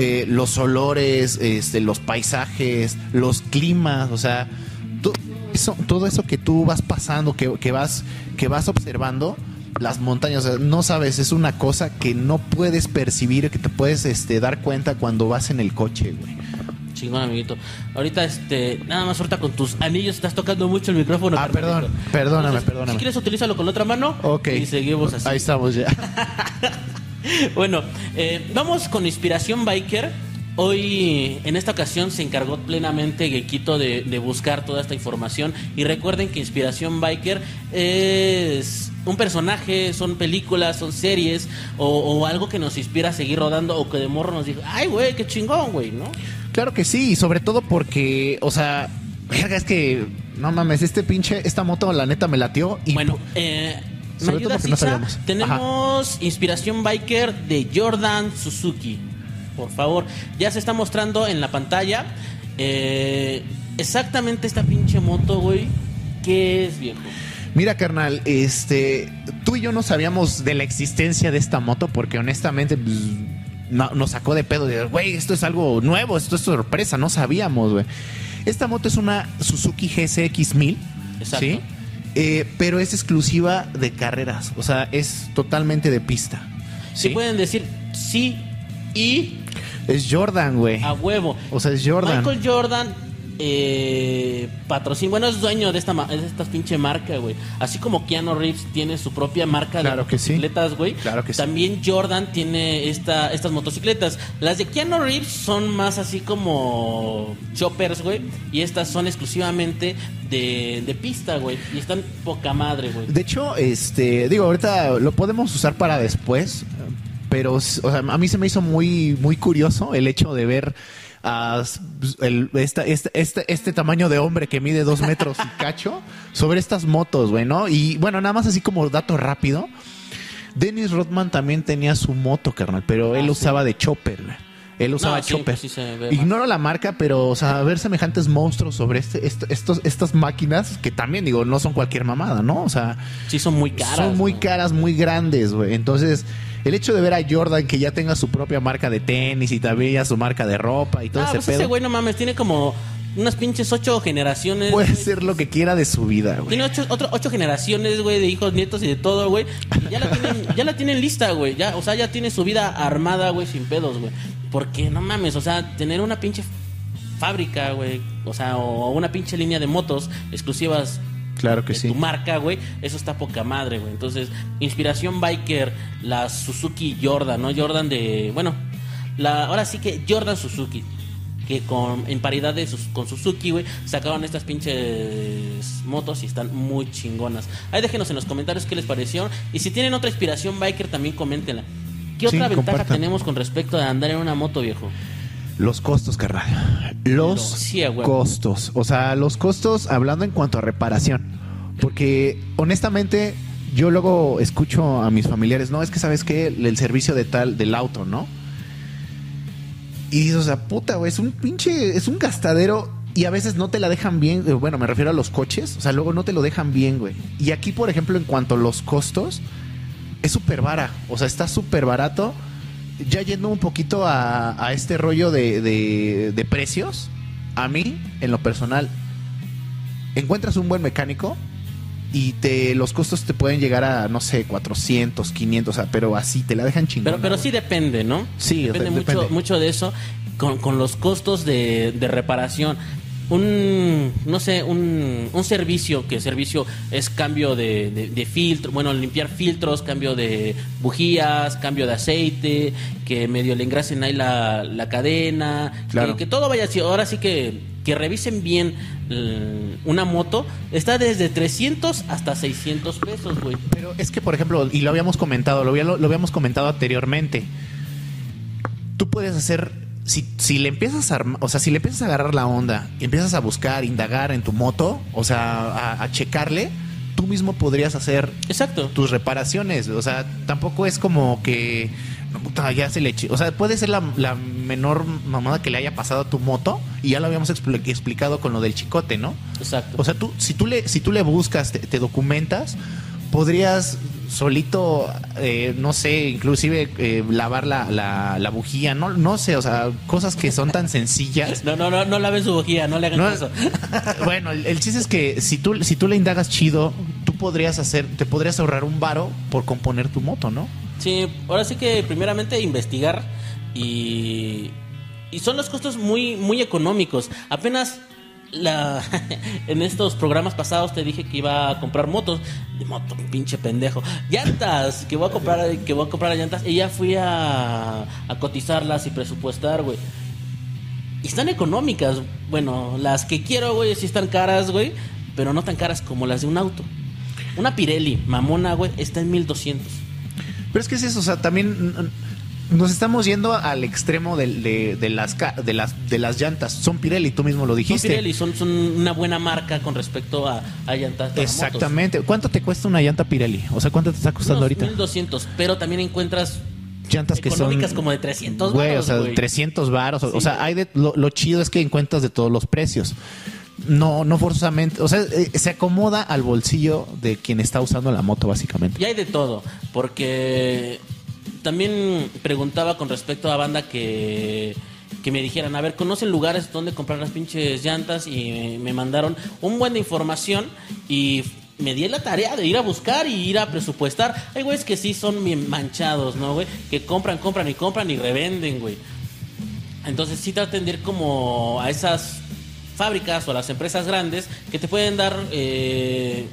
eh, los olores, este, los paisajes, los climas, o sea, eso, todo eso que tú vas pasando, que, que vas, que vas observando, las montañas, o sea, no sabes, es una cosa que no puedes percibir, que te puedes este, dar cuenta cuando vas en el coche, güey. Chingón, amiguito. Ahorita, este, nada más ahorita con tus anillos estás tocando mucho el micrófono. Ah, perdón, perdóname, Entonces, perdóname. Si quieres, utilízalo con la otra mano. Ok. Y seguimos así. Ahí estamos ya. Bueno, eh, vamos con Inspiración Biker. Hoy, en esta ocasión, se encargó plenamente Gequito de, de buscar toda esta información. Y recuerden que Inspiración Biker es un personaje, son películas, son series, o, o algo que nos inspira a seguir rodando, o que de morro nos dijo, ay, güey, qué chingón, güey, ¿no? Claro que sí, y sobre todo porque, o sea, verga, es que, no mames, este pinche, esta moto la neta me latió y Bueno, eh, ¿me Sobre todo porque no sabíamos. Tenemos Inspiración Biker de Jordan Suzuki. Por favor, ya se está mostrando en la pantalla. eh, exactamente esta pinche moto, güey. ¿Qué es, viejo? Mira, carnal, este, tú y yo no sabíamos de la existencia de esta moto porque honestamente pues, no- nos sacó de pedo de, güey, esto es algo nuevo, esto es sorpresa, no sabíamos, güey. Esta moto es una Suzuki GSX 1000, Exacto. ¿sí? Eh, pero es exclusiva de carreras, o sea, es totalmente de pista. ¿sí? pueden decir sí y Es Jordan, güey. a huevo. O sea, es Jordan. Michael Jordan eh, patrocina, bueno, es dueño de esta, de esta pinche marca, güey. Así como Keanu Reeves tiene su propia marca Claro de que motocicletas, güey. Claro que sí. También Jordan tiene esta, estas motocicletas. Las de Keanu Reeves son más así como choppers, güey. Y estas son exclusivamente de, de pista, güey. Y están poca madre, güey. De hecho, este, digo, ahorita lo podemos usar para después, pero, o sea, a mí se me hizo muy, muy curioso el hecho de ver a el- esta- este, este, este tamaño de hombre que mide dos metros y cacho sobre estas motos, güey, ¿no? Y bueno, nada más así como dato rápido. Dennis Rodman también tenía su moto, carnal, pero él Ah, sí. usaba de chopper, güey. Él usaba No, sí, chopper. sí. Ignoro la marca, pero, o sea, ver semejantes monstruos sobre este, este- estos, estas máquinas, que también, digo, no son cualquier mamada, ¿no? O sea, Sí, son muy caras. son muy caras, muy grandes, güey. Entonces, el hecho de ver a Jordan que ya tenga su propia marca de tenis y también ya su marca de ropa y todo Ah, ese pues pedo, ese güey, no mames, tiene como unas pinches ocho generaciones. puede güey. ser lo que quiera de su vida, güey. Tiene ocho, otro- ocho generaciones, güey, de hijos, nietos y de todo, güey. Y ya la tienen, ya la tienen lista, güey. Ya, o sea, ya tiene su vida armada, güey, sin pedos, güey. Porque, no mames, o sea, tener una pinche fábrica, güey. O sea, o una pinche línea de motos exclusivas Claro que de sí. tu marca, güey, eso está poca madre, güey. Entonces, inspiración biker, la Suzuki Jordan, ¿no? Jordan de, bueno, la ahora sí que Jordan Suzuki, que con en paridad de sus, con Suzuki, güey, sacaron estas pinches motos y están muy chingonas. Ahí déjenos en los comentarios qué les pareció y si tienen otra inspiración biker también coméntenla. ¿Qué Sí, otra ventaja compartan. tenemos con respecto a andar en una moto, viejo? Los costos, carnal. Los sí, costos. O sea, los costos hablando en cuanto a reparación. Porque honestamente, yo luego escucho a mis familiares, no, es que sabes que el servicio de tal, del auto, ¿no? Y dices, o sea, puta, güey, es un pinche, es un gastadero y a veces no te la dejan bien. eh, Bueno, me refiero a los coches, o sea, luego no te lo dejan bien, güey. Y aquí, por ejemplo, en cuanto a los costos, es súper vara. O sea, está súper barato ya yendo un poquito a, a este rollo de, de- de precios, a mí, en lo personal, encuentras un buen mecánico y te los costos te pueden llegar a, no sé, 400, 500, o sea, pero así te la dejan chingona. Pero, pero güey. sí depende, ¿no? Sí, depende, de- mucho, depende. mucho de eso con, con los costos de, de reparación. Un, no sé, un, un servicio, que servicio es cambio de, de, de filtro, bueno, limpiar filtros, cambio de bujías, cambio de aceite, que medio le engrasen ahí la, la cadena, Claro. que, que todo vaya así. Ahora sí que, que revisen bien eh, una moto, está desde 300 hasta 600 pesos, güey. Pero es que, por ejemplo, y lo habíamos comentado, lo, había- lo habíamos comentado anteriormente. Tú puedes hacer, si, si le empiezas a arma- o sea, si le empiezas a agarrar la onda, y empiezas a buscar, indagar en tu moto, o sea, a, a checarle, tú mismo podrías hacer Exacto. tus reparaciones. O sea, tampoco es como que no, puta, ya se le O sea, puede ser la, la menor mamada que le haya pasado a tu moto, y ya lo habíamos expli- explicado con lo del chicote, ¿no? Exacto. O sea, tú, si tú le, si tú le buscas, te, te documentas, podrías solito, eh, no sé, inclusive eh, lavar la, la, la bujía, no, no sé, o sea, cosas que son tan sencillas. No, no, no, no laven su bujía, no le hagan No, caso. bueno, el, el chiste es que si tú, si tú le indagas chido, podrías hacer, te podrías ahorrar un varo por componer tu moto, ¿no? Sí, ahora sí que primeramente investigar y, y son los costos muy, muy económicos. Apenas la, en estos programas pasados te dije que iba a comprar motos. De moto, pinche pendejo. Llantas, que voy a comprar, que voy a comprar llantas. Y ya fui a, a cotizarlas y presupuestar, güey. Y están económicas. Bueno, las que quiero, güey, sí están caras, güey. Pero no tan caras como las de un auto. Una Pirelli, mamona, güey, está en 1200. Pero es que es eso, o sea, también nos estamos yendo al extremo del- de, de las, de, las, de las llantas. Son Pirelli, tú mismo lo Son dijiste. Pirelli, son, son una buena marca con respecto a, a llantas. para Exactamente. ¿Cuánto te cuesta una llanta Pirelli? O sea, ¿cuánto te está costando Unos ahorita? 1200, pero también encuentras Llantas que son como de 300 Güey, o sea, güey. 300 varos. O, Sí. o sea, hay de, lo, lo chido es que encuentras de todos los precios. No, no forzosamente. O sea, eh, se acomoda al bolsillo de quien está usando la moto, básicamente. Y hay de todo, porque también preguntaba con respecto a banda que, que me dijeran, a ver, ¿conocen lugares donde comprar las pinches llantas? Y me mandaron un buen de información y me di la tarea de ir a buscar y ir a presupuestar. Hay güeyes que sí son bien manchados, ¿no, güey? Que compran, compran y compran y revenden, güey. Entonces sí traten de ir como a esas fábricas o a las empresas grandes que te pueden dar eh,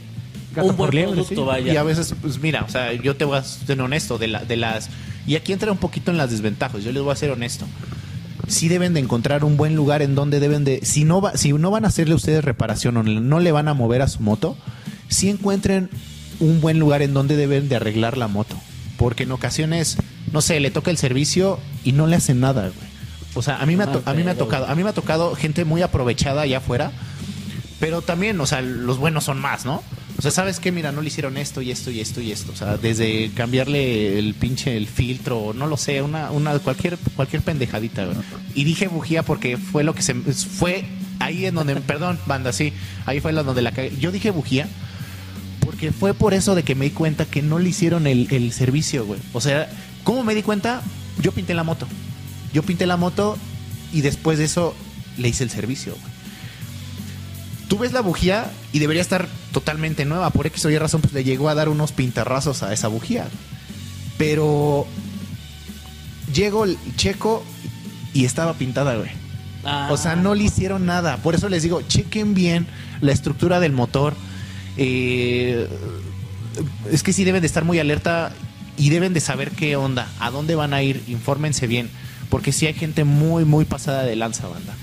un buen por liebre, producto, sí. vaya. Y a veces, pues mira, o sea, yo te voy a ser honesto, de, la, de las... Y aquí entra un poquito en las desventajas, yo les voy a ser honesto. Sí deben de encontrar un buen lugar en donde deben de... Si no, va, si no van a hacerle ustedes reparación o no le van a mover a su moto, sí encuentren un buen lugar en donde deben de arreglar la moto. Porque en ocasiones, no sé, le toca el servicio y no le hacen nada, güey. O sea, a mí me a mí me ha tocado, a mí me ha tocado gente muy aprovechada allá afuera pero también, o sea, los buenos son más, ¿no? O sea, ¿sabes qué? Mira, no le hicieron esto y esto y esto y esto. O sea, desde cambiarle el pinche, el filtro, no lo sé, una, una, cualquier, cualquier pendejadita, güey. Y dije bujía porque fue lo que se, fue ahí en donde, perdón, banda, sí, ahí fue la donde la cagué. Yo dije bujía porque fue por eso de que me di cuenta que no le hicieron el, el servicio, güey. O sea, ¿cómo me di cuenta? Yo pinté la moto. Yo pinté la moto y después de eso le hice el servicio, güey tú ves la bujía y debería estar totalmente nueva. Por X o Y razón, pues le llegó a dar unos pintarrazos a esa bujía. Pero llego, el checo y estaba pintada, güey. Ah. O sea, no le hicieron nada. Por eso les digo, chequen bien la estructura del motor. Eh, es que sí deben de estar muy alerta y deben de saber qué onda, a dónde van a ir, infórmense bien. Porque sí hay gente muy, muy pasada de lanza, banda.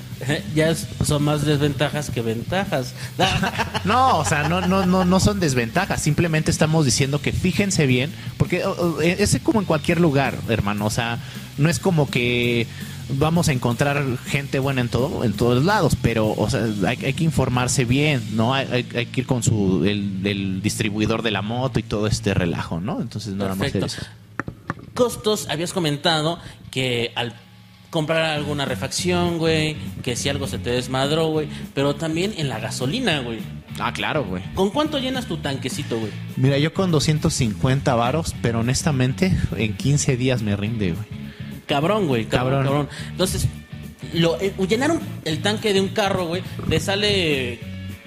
Ya son más desventajas que ventajas. No, o sea, no, no, no, no son desventajas. Simplemente estamos diciendo que fíjense bien, porque oh, es como en cualquier lugar, hermano. O sea, no es como que vamos a encontrar gente buena en todo, en todos lados, pero, o sea, hay, hay que informarse bien, ¿no? Hay, hay- hay que ir con su el, el distribuidor de la moto y todo este relajo, ¿no? Entonces nada más Perfecto. eso. Costos, habías comentado que al comprar alguna refacción, güey, que si algo se te desmadró, güey, pero también en la gasolina, güey. Ah, claro, güey. ¿Con cuánto llenas tu tanquecito, güey? Mira, yo con 250 varos, pero honestamente en 15 días me rinde, güey. cabrón, güey. Cabrón, Cabrón. cabrón. Entonces, lo, eh, llenar un- el tanque de un carro, güey, le sale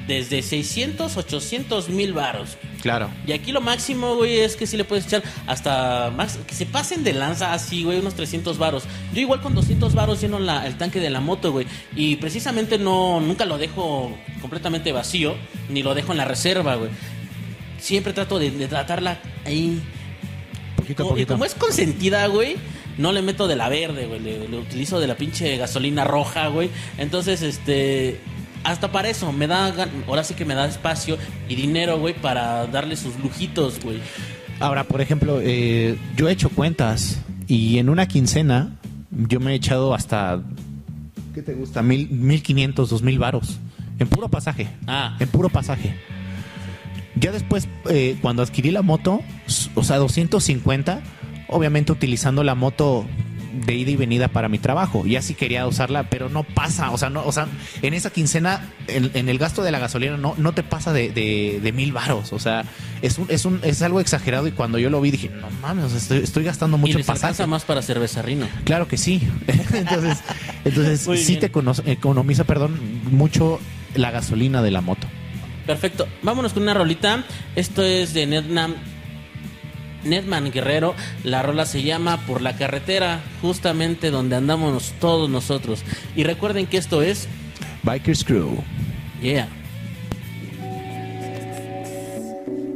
desde 600, 800 mil varos. Claro. Y aquí lo máximo, güey, es que sí le puedes echar hasta más, que se pasen de lanza así, güey, unos 300 varos. Yo igual con 200 varos lleno la- el tanque de la moto, güey. Y precisamente no, nunca lo dejo completamente vacío, ni lo dejo en la reserva, güey. Siempre trato de, de tratarla ahí. Poquito a y poquito. como es consentida, güey, no le meto de la verde, güey. Le, le utilizo de la pinche gasolina roja, güey. Entonces, este. Hasta para eso, me da. Ahora sí que me da espacio y dinero, güey, para darle sus lujitos, güey. Ahora, por ejemplo, eh, yo he hecho cuentas y en una quincena yo me he echado hasta, ¿qué te gusta? Mil, mil quinientos, dos mil varos. En puro pasaje. Ah. En puro pasaje. Ya después, eh, cuando adquirí la moto, o sea, 250, obviamente utilizando la moto de ida y venida para mi trabajo. Ya sí quería usarla, pero no pasa. O sea, no, o sea en esa quincena, en, en el gasto de la gasolina, no, no te pasa de, de- de mil varos. O sea, es, un, es, un, es algo exagerado. Y cuando yo lo vi, dije, no mames, estoy, estoy gastando y mucho en les alcanza pasaje. más para cerveza Rino. Claro que sí. entonces, entonces Muy sí bien. te cono- economiza, perdón, mucho la gasolina de la moto. Perfecto. Vámonos con una rolita. Esto es de Nedman, Nedman Guerrero. La rola se llama Por la carretera, justamente donde andamos todos nosotros. Y recuerden que esto es. Bikers Crew. Yeah.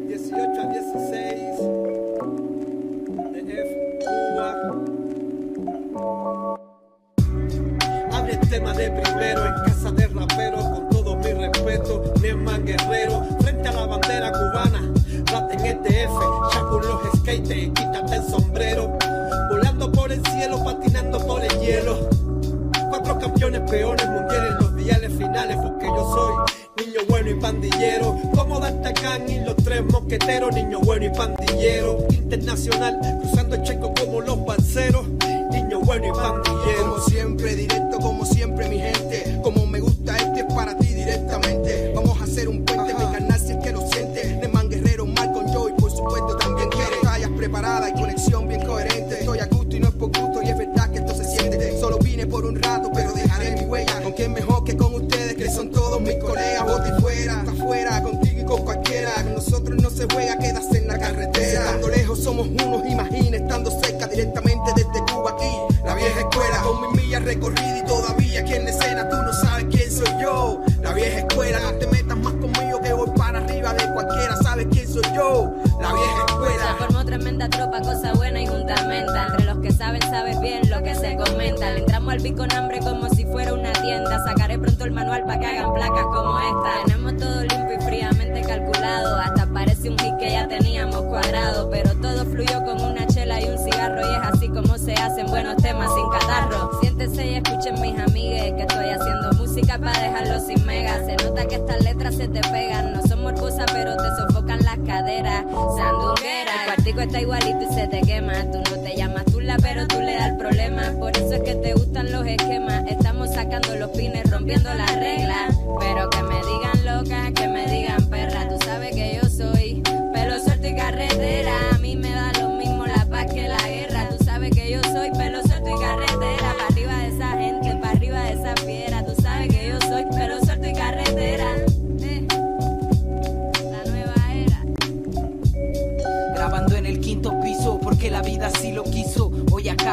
18 a 16 de F, Cuba. Abre el tema de primero en casa de raperos con todo mi respeto. Neman Guerrero, frente a la bandera campeones peones mundiales los diales finales porque yo soy niño bueno y pandillero. Como D'Artagnan y los tres mosqueteros niño bueno y pandillero. Internacional cruzando el checo como los balseros niño bueno y pandillero y todavía aquí en la escena tú no sabes quién soy yo. La vieja escuela, te metas más conmigo que voy para arriba de cualquiera, sabes quién soy yo. La vieja Se escuela. formó tremenda tropa, cosa buena y juntamenta. Entre los que saben, sabes bien lo que se comenta. Le entramos al pico con hambre como música para dejarlo sin mega. Se nota que estas letras se te pegan. No son morbosas, pero te sofocan las caderas. Sandunguera, el cuartico está igualito y se te quema. Tú no te llamas Tula, pero tú le das el problema. Por eso es que te gustan los esquemas. Estamos sacando los pines, rompiendo las reglas.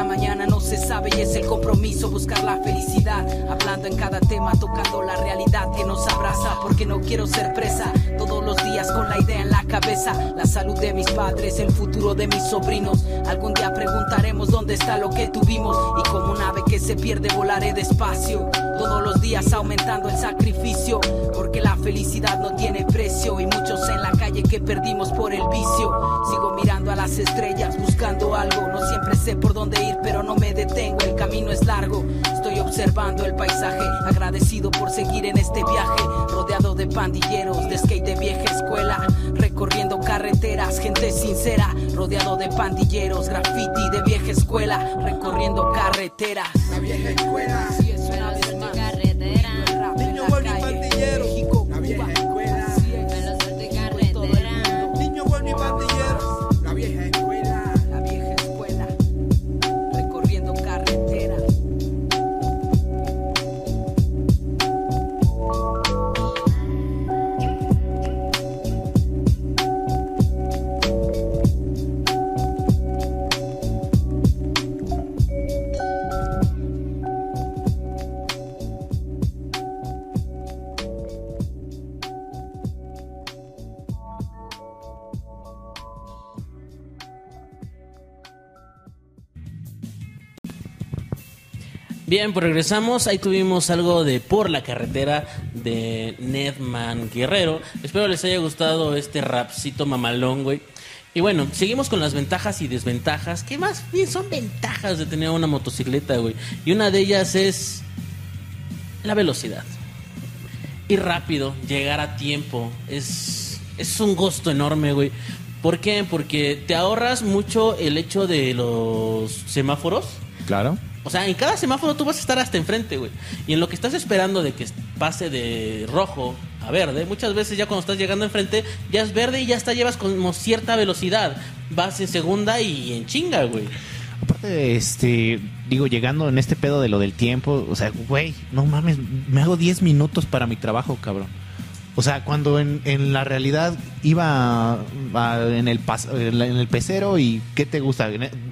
Mañana no se sabe y es el compromiso buscar la felicidad. Hablando en cada tema, tocando la realidad que nos abraza porque no quiero ser presa. Todos los días con la idea en la cabeza. La salud de mis padres, el futuro de mis sobrinos. Algún día preguntaremos dónde está lo que tuvimos. Y como un ave que se pierde, volaré despacio. Todos los días aumentando el sacrificio. Porque la felicidad no tiene precio. Y muchos en la calle que perdimos por el vicio. Sigo mirando a las estrellas, buscando algo. No siempre sé por dónde ir, pero no me detengo. El camino es largo. Estoy observando el paisaje. Agradecido por seguir en este viaje. Rodeado de pandilleros, de skate de vieja escuela. Recorriendo carreteras, gente sincera. Rodeado de pandilleros, graffiti de vieja escuela. Recorriendo carreteras. La vieja escuela. Calle. pandillero México. Bien, pues regresamos. Ahí tuvimos algo de Por la carretera de Nedman Guerrero. Espero les haya gustado este rapcito mamalón, güey. Y bueno, seguimos con las ventajas y desventajas, que más bien son ventajas de tener una motocicleta, güey. Y una de ellas es la velocidad. Ir rápido, llegar a tiempo, es, es un gusto enorme, güey. ¿Por qué? Porque te ahorras mucho el hecho de los semáforos. Claro. O sea, en cada semáforo tú vas a estar hasta enfrente, güey. Y en lo que estás esperando de que pase de rojo a verde, muchas veces ya cuando estás llegando enfrente, ya es verde y ya hasta llevas como cierta velocidad. Vas en segunda y en chinga, güey. Aparte, este, digo, llegando en este pedo de lo del tiempo, o sea, güey, no mames, me hago 10 minutos para mi trabajo, cabrón. O sea, cuando en, la realidad iba a- en, el pas- en el pecero y ¿qué te gusta?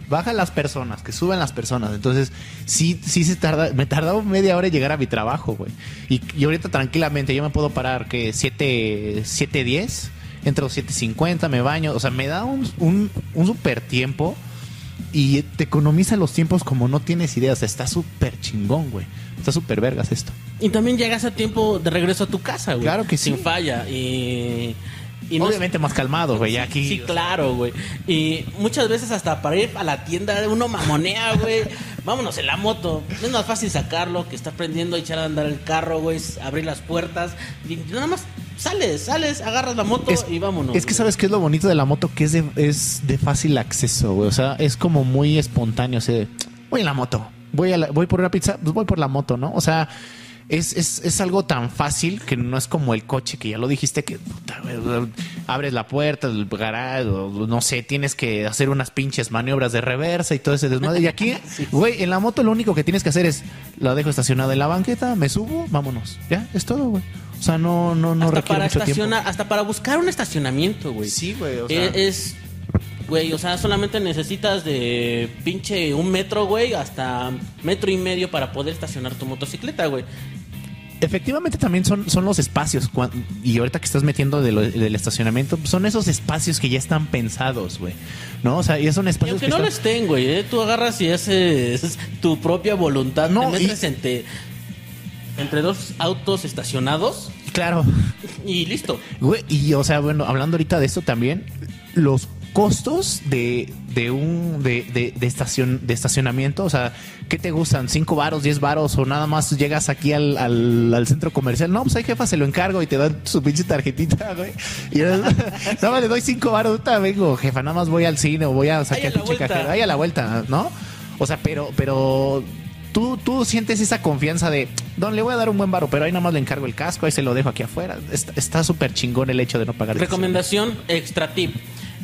Bajan las personas, que suben las personas. Entonces, sí, sí se tarda, me tardaba media hora en llegar a mi trabajo, güey. Y, y ahorita tranquilamente yo me puedo parar que 7, 7.10, entro 7.50, me baño. O sea, me da un, un, un super tiempo y te economiza los tiempos como no tienes idea. O sea, está súper chingón, güey. Está súper vergas esto. Y también llegas a tiempo de regreso a tu casa, güey. Claro que sí. Sin falla. Y. y no Obviamente más calmado, güey. ya aquí. Sí, claro, güey. Y muchas veces hasta para ir a la tienda uno mamonea, güey. Vámonos en la moto. Es más fácil sacarlo que estar prendiendo, echar a andar el carro, güey. Abrir las puertas. Y nada más sales, sales, agarras la moto Es, y vámonos. es que güey. sabes qué es lo bonito de la moto, que es de, es de fácil acceso, güey. O sea, es como muy espontáneo. O sea, voy en la moto, voy, a la- voy por una pizza, pues voy por la moto, ¿no? O sea, es, es, es algo tan fácil que no es como el coche, que ya lo dijiste, que puta, abres la puerta del garage, o no sé, tienes que hacer unas pinches maniobras de reversa y todo ese desmadre. Y aquí, güey, en la moto lo único que tienes que hacer es la dejo estacionada en la banqueta, me subo, vámonos. Ya, es todo, güey. O sea, no, no, no hasta requiere para mucho tiempo. hasta para buscar un estacionamiento, güey. Sí, güey, o sea- Eh, es, güey, o sea, solamente necesitas de pinche un metro, güey, hasta metro y medio para poder estacionar tu motocicleta, güey. Efectivamente también son, son los espacios y ahorita que estás metiendo de lo- del estacionamiento son esos espacios que ya están pensados, güey. ¿No? O sea, ya son Y espacios aunque que no están- estén, güey, ¿eh? tú agarras y haces tu propia voluntad, No, te metes y- entre, entre dos autos estacionados Claro. y listo. Güey, y o sea, bueno, hablando ahorita de esto también, los costos de, de un de, de, de estación de estacionamiento, o sea, ¿qué te gustan? ¿Cinco varos, diez varos o nada más llegas aquí al, al, al centro comercial? No, pues hay jefa, se lo encargo y te dan su pinche tarjetita, güey. Y yo, nada más le doy cinco varos, vengo, jefa, nada más voy al cine o voy a sacar pinche cajero. Ahí a la vuelta, ¿no? O sea, pero, pero tú, tú sientes esa confianza de, don, le voy a dar un buen varo, pero ahí nada más le encargo el casco, ahí se lo dejo aquí afuera. Está- Está súper chingón el hecho de no pagar. Recomendación extra tip.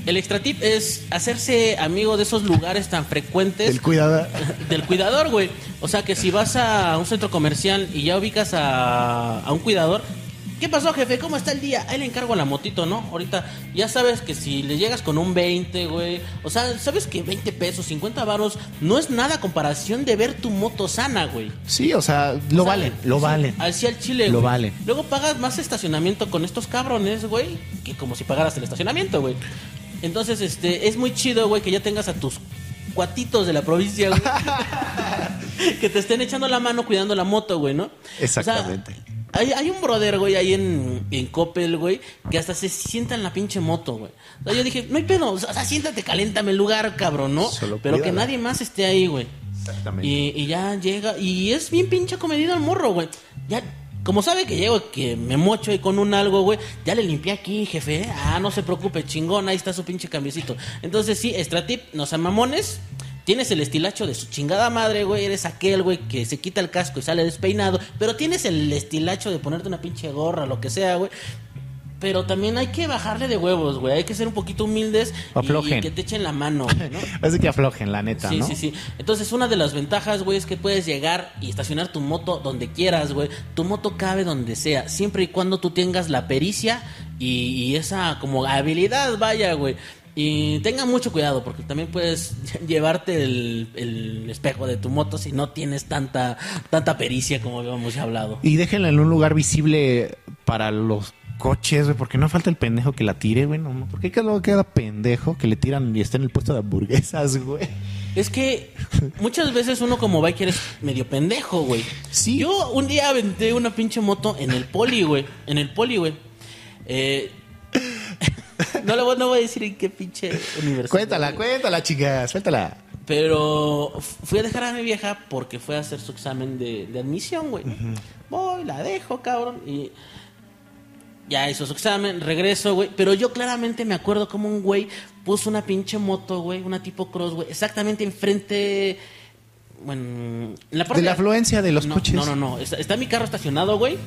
El extra tip es hacerse amigo de esos lugares tan frecuentes El cuidado. del cuidador, güey. O sea que si vas a un centro comercial y ya ubicas a, a un cuidador, ¿qué pasó, jefe? ¿Cómo está el día? Ahí le encargo la motito, ¿no? Ahorita ya sabes que si le llegas con un 20, güey, o sea, sabes que 20 pesos, 50 varos no es nada a comparación de ver tu moto sana, güey. Sí, o sea, lo O sea, valen, lo sí, valen. Así al chile, Lo güey. valen. Luego pagas más estacionamiento con estos cabrones, güey, que como si pagaras el estacionamiento, güey. Entonces, este, es muy chido, güey, que ya tengas a tus cuatitos de la provincia, güey. que te estén echando la mano cuidando la moto, güey, ¿no? Exactamente. O sea, hay, hay un brother, güey, ahí en, en Coppel, güey, que hasta se sienta en la pinche moto, güey. O sea, yo dije, no hay pedo, o sea, siéntate, caléntame el lugar, cabrón, ¿no? Solo Pero que nadie más esté ahí, güey. Exactamente. Y, y ya llega, y es bien pinche comedido el morro, güey. Ya, como sabe que llego, que me mocho ahí con un algo, güey, ya le limpié aquí, jefe. ¿eh? Ah, no se preocupe, chingón, ahí está su pinche cambiecito. Entonces, sí, Stratip, no sean mamones. Tienes el estilacho de su chingada madre, güey. Eres aquel, güey, que se quita el casco y sale despeinado. Pero tienes el estilacho de ponerte una pinche gorra, lo que sea, güey. Pero también hay que bajarle de huevos, güey. Hay que ser un poquito humildes y, Aflojen. y que te echen la mano, güey, ¿no? Parece que aflojen, la neta, Sí, ¿no? sí, sí. Entonces, una de las ventajas, güey, es que puedes llegar y estacionar tu moto donde quieras, güey. Tu moto cabe donde sea, siempre y cuando tú tengas la pericia y, y esa como habilidad, vaya, güey. Y tenga mucho cuidado porque también puedes llevarte el, el espejo de tu moto si no tienes tanta tanta pericia como habíamos ya hablado. Y déjenla en un lugar visible para los coches, güey, porque no falta el pendejo que la tire, güey. No, porque luego queda pendejo que le tiran y está en el puesto de hamburguesas, güey. Es que muchas veces uno como biker es medio pendejo, güey. Sí. Yo un día aventé una pinche moto en el poli, güey. En el poli, güey. Eh, no, le voy, no voy a decir en qué pinche universidad. Cuéntala, cuéntala, chica, suéltala. Pero fui a dejar a mi vieja porque fue a hacer su examen de, de admisión, güey. Voy, la dejo, cabrón. Y ya hizo su examen, regreso, güey. Pero yo claramente me acuerdo como un güey puso una pinche moto, güey, una tipo cross, güey, exactamente enfrente. Bueno, en la parte De la afluencia de los no, coches. No, no, no. Está, está mi carro estacionado, güey.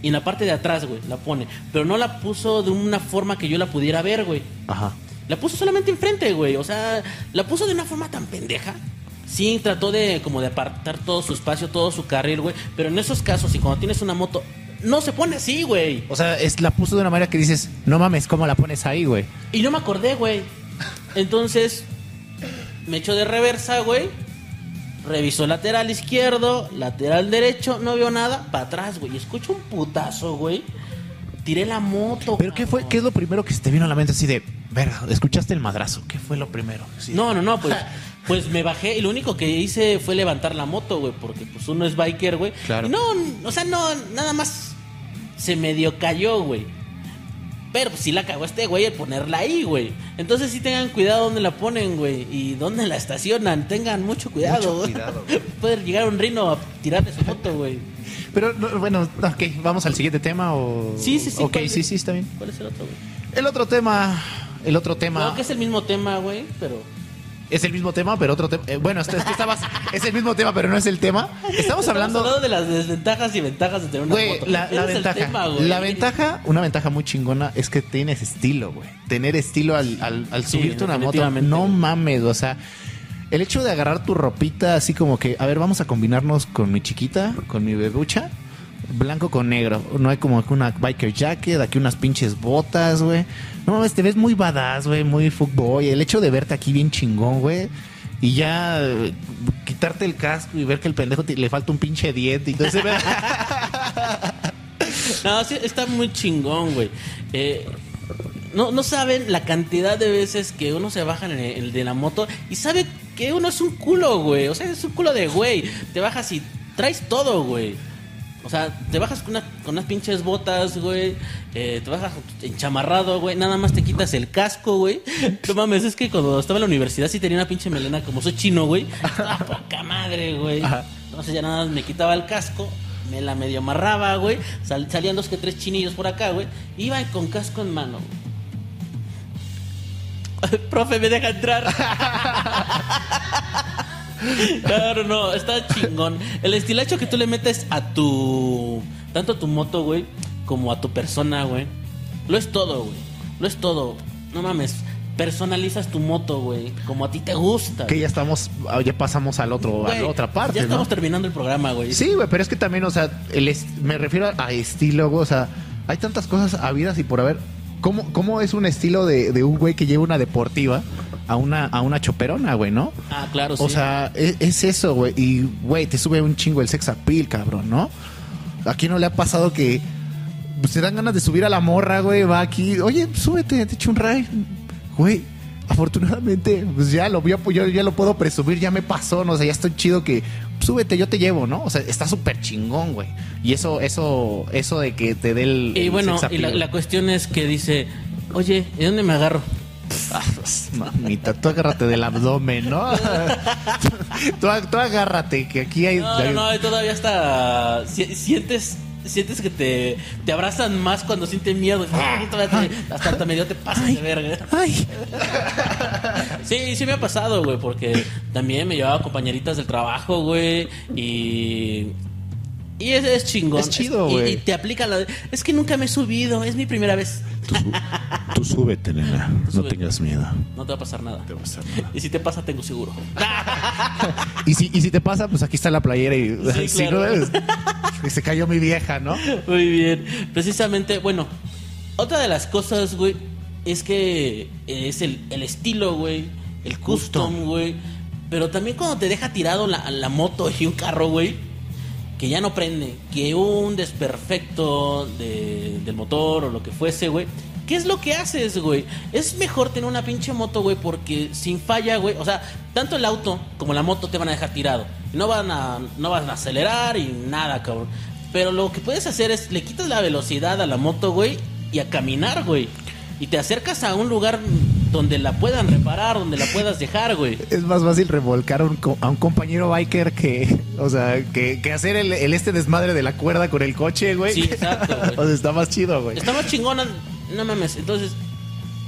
Y en la parte de atrás, güey, la pone. Pero no la puso de una forma que yo la pudiera ver, güey. Ajá. La puso solamente enfrente, güey. O sea, la puso de una forma tan pendeja. Sí, trató de como de apartar todo su espacio, todo su carril, güey. Pero en esos casos, y cuando tienes una moto, no se pone así, güey. O sea, es, la puso de una manera que dices, no mames, ¿cómo la pones ahí, güey? Y no me acordé, güey. Entonces, me echó de reversa, güey. Revisó lateral izquierdo, lateral derecho, no vio nada, para atrás, güey. Escucho un putazo, güey. Tiré la moto. ¿Pero qué fue? ¿Qué es lo primero que se te vino a la mente así de, verga, escuchaste el madrazo? ¿Qué fue lo primero? Sí. No, no, no, pues, pues me bajé y lo único que hice fue levantar la moto, güey, porque pues uno es biker, güey. Claro. Y no, o sea, no, nada más se medio cayó, güey. Pero pues sí la cagó este güey el ponerla ahí, güey. Entonces sí tengan cuidado dónde la ponen, güey. Y dónde la estacionan. Tengan mucho cuidado. Mucho cuidado, Puede llegar un rino a tirarle su moto, güey. Pero no, bueno, ok, vamos al siguiente tema o... Sí, sí, sí. Ok, ¿cuál sí, sí, está bien. ¿Cuál es el otro, güey? El otro tema, el otro tema... No, que es el mismo tema, güey, pero... Es el mismo tema, pero otro tema... eh, bueno, es que estabas... es el mismo tema, pero no es el tema. Estamos hablando... de las desventajas y ventajas de tener una Güey, moto. la, la ventaja. tema, güey. la ventaja, una ventaja muy chingona es que tienes estilo, güey. Tener estilo al, al, al Sí, subirte una moto. No mames, o sea. El hecho de agarrar tu ropita así como que, a ver, vamos a combinarnos con mi chiquita, con mi bebucha, blanco con negro. No hay como una biker jacket, aquí unas pinches botas, güey. No mames, te ves muy badass, güey, muy fuckboy. El hecho de verte aquí bien chingón, güey. Y ya eh, quitarte el casco y ver que el pendejo le falta un pinche diente. Entonces, No, sí, está muy chingón, güey. Eh, no, no saben la cantidad de veces que uno se baja en el, el de la moto y sabe que uno es un culo, güey. O sea, es un culo de güey. Te bajas y traes todo, güey. O sea, te bajas con, una- con unas pinches botas, güey. eh, te bajas enchamarrado, güey. Nada más te quitas el casco, güey. No mames, es que cuando estaba en la universidad sí tenía una pinche melena como soy chino, güey. Estaba poca madre, güey. Entonces ya nada más me quitaba el casco, me la medio amarraba, güey. Sal- salían dos que tres chinillos por acá, güey. Iba con casco en mano. güey. Profe, me deja entrar. Claro, no, está chingón. El estilacho que tú le metes a tu. Tanto a tu moto, güey, como a tu persona, güey. Lo es todo, güey. Lo es todo. No mames. Personalizas tu moto, güey. Como a ti te gusta. que ya estamos, ah, ya pasamos al otro, a la otra parte, Ya ¿no? estamos terminando el programa, güey. Sí, güey, pero es que también, o sea, el est- me refiero a estilo, güey, o sea, hay tantas cosas habidas y por haber. ¿Cómo, cómo es un estilo de, de un güey que lleva una deportiva a una, a una choperona, güey, no? Ah, claro, sí. O sea, es, es eso, güey. Y, güey, te sube un chingo el sex appeal, cabrón, ¿no? ¿A quién no le ha pasado que pues, te dan ganas de subir a la morra, güey? Va aquí, oye, súbete, te echo un ride. Güey, afortunadamente, pues ya lo, yo, yo ya lo puedo presumir, ya me pasó, no sé, ya estoy chido que súbete, yo te llevo, ¿no? O sea, está súper chingón, güey. Y eso, eso, eso de que te dé el. y bueno, y la, la cuestión es que dice, oye, ¿de dónde me agarro? Ah, Mamita, tú agárrate del abdomen, ¿no? tú, tú agárrate, que aquí hay. No, no, todavía hasta si- sientes sientes que te, te abrazan más cuando sienten miedo. Te- hasta, hasta medio te pasas de verga. Ay, Sí, sí me ha pasado, güey, porque también me llevaba compañeritas del trabajo, güey, y... Y es, es chingón. Es chido, güey. Y, te aplica la... Es que nunca me he subido, es mi primera vez. Tú súbete, nena. No súbete. tengas miedo. No te va a pasar nada. Te va a pasar nada. Y si te pasa, tengo seguro. Y si, y si te pasa, pues aquí está la playera y Sí, si claro. no, y se cayó mi vieja, ¿no? Muy bien. Precisamente, bueno, otra de las cosas, güey, es que es el, el estilo, güey, el custom, güey. Pero también cuando te deja tirado la, la moto y un carro, güey, que ya no prende, que un desperfecto de- del motor o lo que fuese, güey, ¿Qué es lo que haces, güey? Es mejor tener una pinche moto, güey, porque sin falla, güey, o sea, tanto el auto como la moto te van a dejar tirado. No van a, no van a acelerar y nada, cabrón. Pero lo que puedes hacer es, le quitas la velocidad a la moto, güey, y a caminar, güey. Y te acercas a un lugar donde la puedan reparar, donde la puedas dejar, güey. Es más fácil revolcar a un, a un compañero biker que, o sea, que, que hacer el, el este desmadre de la cuerda con el coche, güey. Sí, exacto, güey. o sea, está más chido, güey. Está más chingona, no mames. Entonces,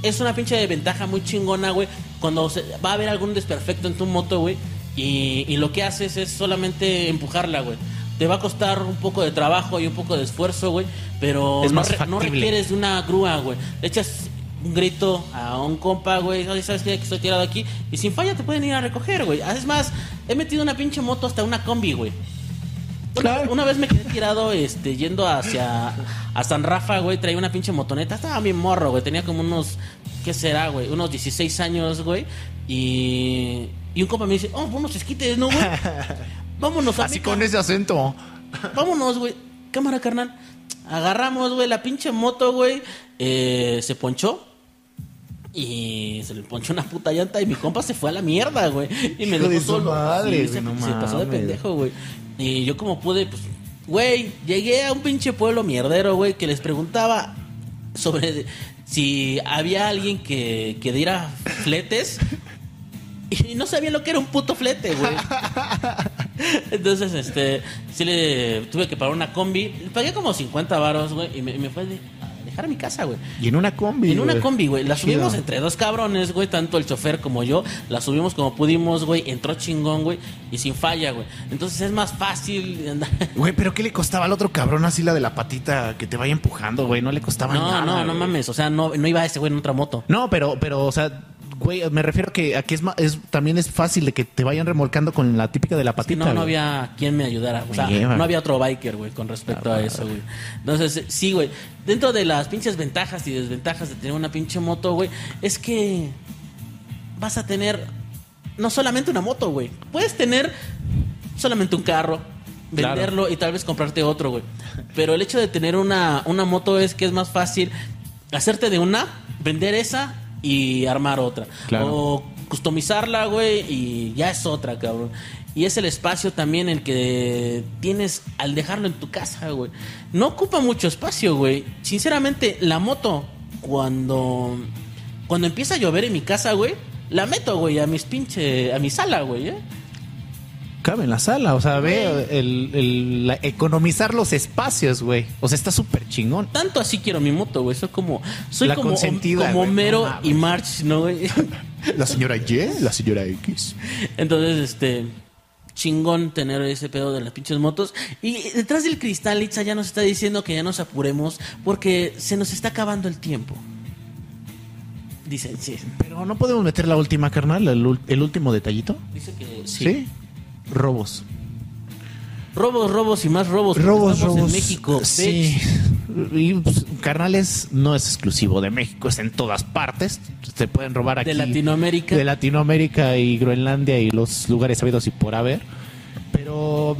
es una pinche ventaja muy chingona, güey. Cuando se- va a haber algún desperfecto en tu moto, güey. Y, y lo que haces es solamente empujarla, güey. Te va a costar un poco de trabajo y un poco de esfuerzo, güey. Pero Es no, más re- no requieres de una grúa, güey. Le echas un grito a un compa, güey. Oye, ¿sabes qué? Que estoy tirado aquí. Y sin falla te pueden ir a recoger, güey. Es más, he metido una pinche moto hasta una combi, güey. Una, una vez me quedé tirado este, yendo hacia a San Rafa, güey. Traía una pinche motoneta. Estaba bien morro, güey. Tenía como unos, ¿qué será, güey? Unos 16 años, güey. Y, y un compa me dice, oh, unos esquites, ¿no, güey? Vámonos, Así amigo. con ese acento. Vámonos, güey. Cámara, carnal. Agarramos, güey, la pinche moto, güey. Eh, se ponchó. Y se le ponchó una puta llanta y mi compa se fue a la mierda, güey. Y me dejó solo. madre, Sí, se, no se pasó de pendejo, güey. Y yo como pude, pues, güey, llegué a un pinche pueblo mierdero, güey, que les preguntaba sobre si había alguien que, que diera fletes. Y no sabía lo que era un puto flete, güey. Entonces, este, sí le tuve que pagar una combi. Le pagué como 50 varos, güey, y me, y me fue de- dejar a mi casa, güey. Y en una combi. En una combi, güey. La Chido. subimos entre dos cabrones, güey. Tanto el chofer como yo. La subimos como pudimos, güey. Entró chingón, güey. Y sin falla, güey. Entonces es más fácil andar. Güey, pero ¿qué le costaba al otro cabrón así la de la patita que te vaya empujando, güey? No le costaba No, nada. no, no güey. mames. O sea, no, no iba ese güey en otra moto. No, pero, pero, o sea, güey, me refiero que aquí es, es también es fácil de que te vayan remolcando con la típica de la patita. no, no güey. había quien me ayudara. O sea, no había otro biker, güey, con respecto Ah, a eso, güey. Entonces, eh, sí, güey. Dentro de las pinches ventajas y desventajas de tener una pinche moto, güey, es que vas a tener no solamente una moto, güey. Puedes tener solamente un carro, Claro. venderlo y tal vez comprarte otro, güey. Pero el hecho de tener una, una moto es que es más fácil hacerte de una, vender esa y armar otra. Claro. O customizarla, güey, y ya es otra, cabrón. Y es el espacio también el que tienes al dejarlo en tu casa, güey. No ocupa mucho espacio, güey. Sinceramente, la moto, cuando, cuando empieza a llover en mi casa, güey, la meto, güey, a mis pinche, a mi sala, güey, ¿eh? Cabe en la sala, o sea, ve el, el- la- economizar los espacios, güey. O sea, está súper chingón. Tanto así quiero mi moto, güey. Soy como, soy La como, consentida, como Homero no y March, ¿no, güey? La señora Y, la señora X. Entonces, este, chingón tener ese pedo de las pinches motos. Y detrás del cristal, Itza ya nos está diciendo que ya nos apuremos porque se nos está acabando el tiempo. Dice, sí. Pero no podemos meter la última, carnal, el, ul- el último detallito. Dice que sí. ¿Sí? Robos. Robos, robos y más robos. Robos, estamos robos. en México. Sí. Y pues, carnales no es exclusivo de México, es en todas partes. Te pueden robar aquí. De Latinoamérica. De Latinoamérica y Groenlandia y los lugares sabidos y por haber. Pero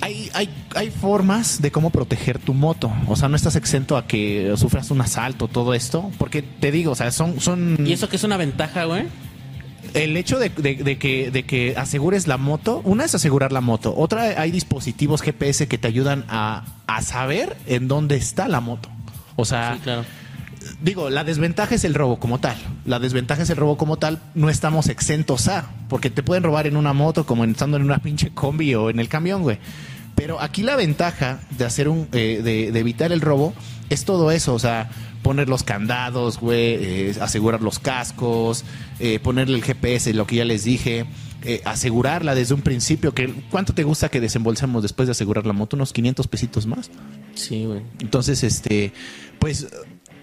hay, hay, hay formas de cómo proteger tu moto. O sea, no estás exento a que sufras un asalto, todo esto. Porque te digo, o sea, son. son Y eso que es una ventaja, güey. El hecho de, de- de que, de que asegures la moto, una es asegurar la moto, otra hay dispositivos GPS que te ayudan a, a saber en dónde está la moto. O sea, Sí, claro. digo, la desventaja es el robo como tal. La desventaja es el robo como tal. No estamos exentos a, porque te pueden robar en una moto como estando en una pinche combi o en el camión, güey. Pero aquí la ventaja de hacer un, eh, de, de evitar el robo es todo eso, o sea, poner los candados, güey, eh, asegurar los cascos, eh, ponerle el GPS, lo que ya les dije, eh, asegurarla desde un principio. Que, ¿Cuánto te gusta que desembolsemos después de asegurar la moto? ¿Unos 500 pesitos más? Sí, güey. Entonces, este, pues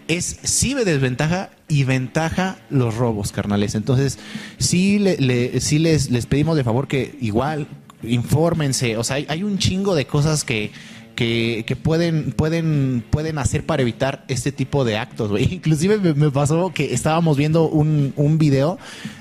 es sí de desventaja y ventaja los robos, carnales. Entonces, sí, le, le- sí les, les pedimos de favor que igual infórmense. O sea, hay, hay un chingo de cosas que, que, pueden, pueden, pueden hacer para evitar este tipo de actos, güey. Inclusive me, pasó que estábamos viendo un, un video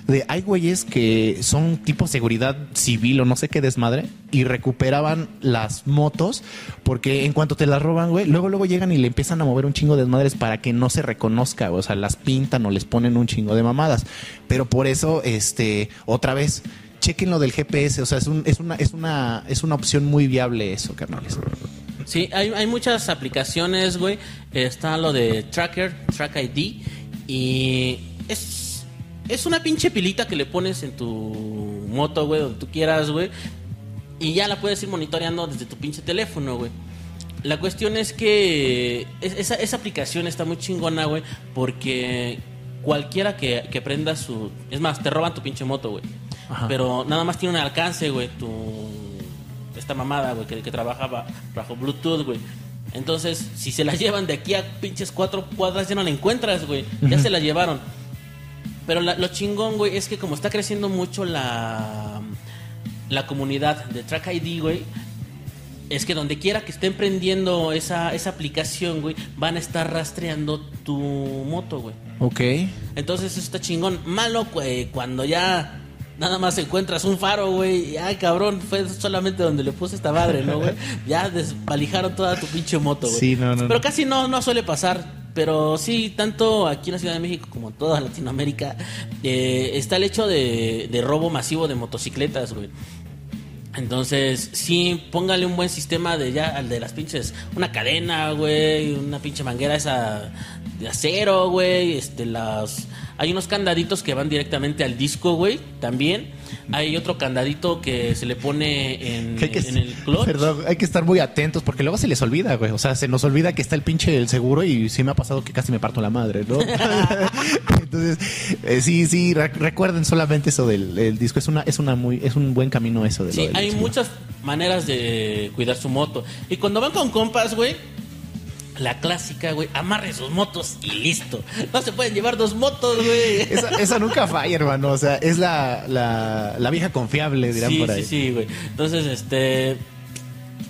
de hay güeyes que son tipo seguridad civil o no sé qué desmadre y recuperaban las motos porque en cuanto te las roban, güey, luego luego llegan y le empiezan a mover un chingo de desmadres para que no se reconozca, o sea, las pintan o les ponen un chingo de mamadas. Pero por eso, este, otra vez, chequen lo del GPS, o sea, es, un- es, una, es, una, es una opción muy viable eso, carnales. Sí, hay, hay muchas aplicaciones, güey. Está lo de Tracker, Track ID. Y es, es una pinche pilita que le pones en tu moto, güey, donde tú quieras, güey. Y ya la puedes ir monitoreando desde tu pinche teléfono, güey. La cuestión es que es- esa, esa aplicación está muy chingona, güey, porque cualquiera que, que prenda su... Es más, te roban tu pinche moto, güey. Pero nada más tiene un alcance, güey, tu... Esta mamada, güey, que, que trabaja ba- bajo Bluetooth, güey. Entonces, si se la llevan de aquí a pinches cuatro cuadras, ya no la encuentras, güey. Ya se la llevaron. Pero la- lo chingón, güey, es que como está creciendo mucho la, la comunidad de Track ID, güey, es que donde quiera que estén prendiendo esa, esa aplicación, güey, van a estar rastreando tu moto, güey. Ok. Entonces eso está chingón. Malo, güey, cuando ya nada más encuentras un faro, güey. Ay, cabrón, fue solamente donde le puse esta madre, ¿no, güey? Ya desvalijaron toda tu pinche moto, güey. Sí, no, no, Pero casi no, no suele pasar. Pero sí, tanto aquí en la Ciudad de México como en toda Latinoamérica, eh, está el hecho de, de robo masivo de motocicletas, güey. Entonces, sí, póngale un buen sistema de ya, al de las pinches, una cadena, güey, una pinche manguera esa de acero, güey, este, las, hay unos candaditos que van directamente al disco, güey, también. Hay otro candadito que se le pone en, Que hay que- en el clutch. Perdón, hay que estar muy atentos porque luego se les olvida, güey. O sea, se nos olvida que está el pinche del seguro y sí me ha pasado que casi me parto la madre, ¿no? Entonces, eh, sí, sí, re- recuerden solamente eso del disco. Es una, es una muy, es un buen camino eso de lo Sí, del hay seguro. muchas maneras de cuidar su moto. Y cuando van con compas, güey, la clásica, güey, amarren sus motos y listo. No se pueden llevar dos motos, güey. Esa, esa nunca falla, hermano. O sea, es la, la, la vieja confiable, dirán sí, por ahí. Sí, sí, güey. Entonces, este.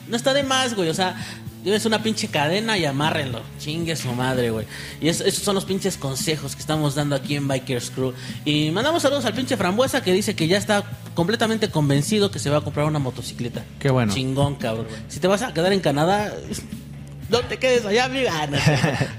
No está de más, güey. O sea, lleves una pinche cadena y amárrenlo. Chingue su madre, güey. Y es- esos son los pinches consejos que estamos dando aquí en Bikers Crew. Y mandamos saludos al pinche Frambuesa que dice que ya está completamente convencido que se va a comprar una motocicleta. Qué bueno. Chingón, cabrón. Si te vas a quedar en Canadá. No te quedes allá, amiga. Ah, no,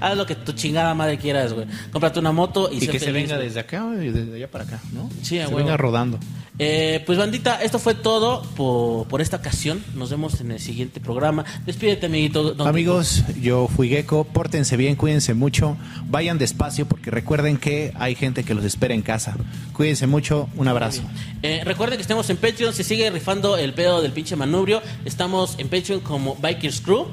Haz lo que tu chingada madre quieras, güey. Cómprate una moto y, Y sé que se venga güey. desde acá y desde allá para acá, ¿no? Sí, se venga rodando. Eh, pues bandita, esto fue todo por, por esta ocasión. Nos vemos en el siguiente programa. Despídete, amiguito. Amigos, yo fui Gecko, pórtense bien, cuídense mucho, vayan despacio porque recuerden que hay gente que los espera en casa. Cuídense mucho, un abrazo. Eh, recuerden que estamos en Patreon. Se sigue rifando el pedo del pinche manubrio. Estamos en Patreon como Bikers Crew.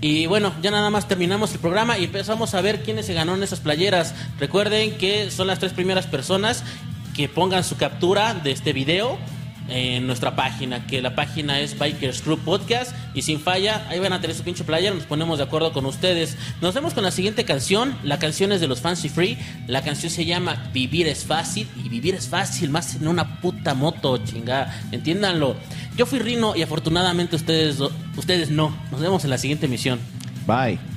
Y bueno, ya nada más terminamos el programa y empezamos a ver quiénes se ganaron esas playeras. Recuerden que son las tres primeras personas que pongan su captura de este video en nuestra página, que la página es Bikers Crew Podcast y sin falla, ahí van a tener su pinche playera, nos ponemos de acuerdo con ustedes. Nos vemos con la siguiente canción, la canción es de los Fancy Free, la canción se llama Vivir es fácil y vivir es fácil, más en una puta moto, chingada, entiéndanlo. Yo fui Rino y afortunadamente ustedes, ustedes no. Nos vemos en la siguiente emisión. Bye.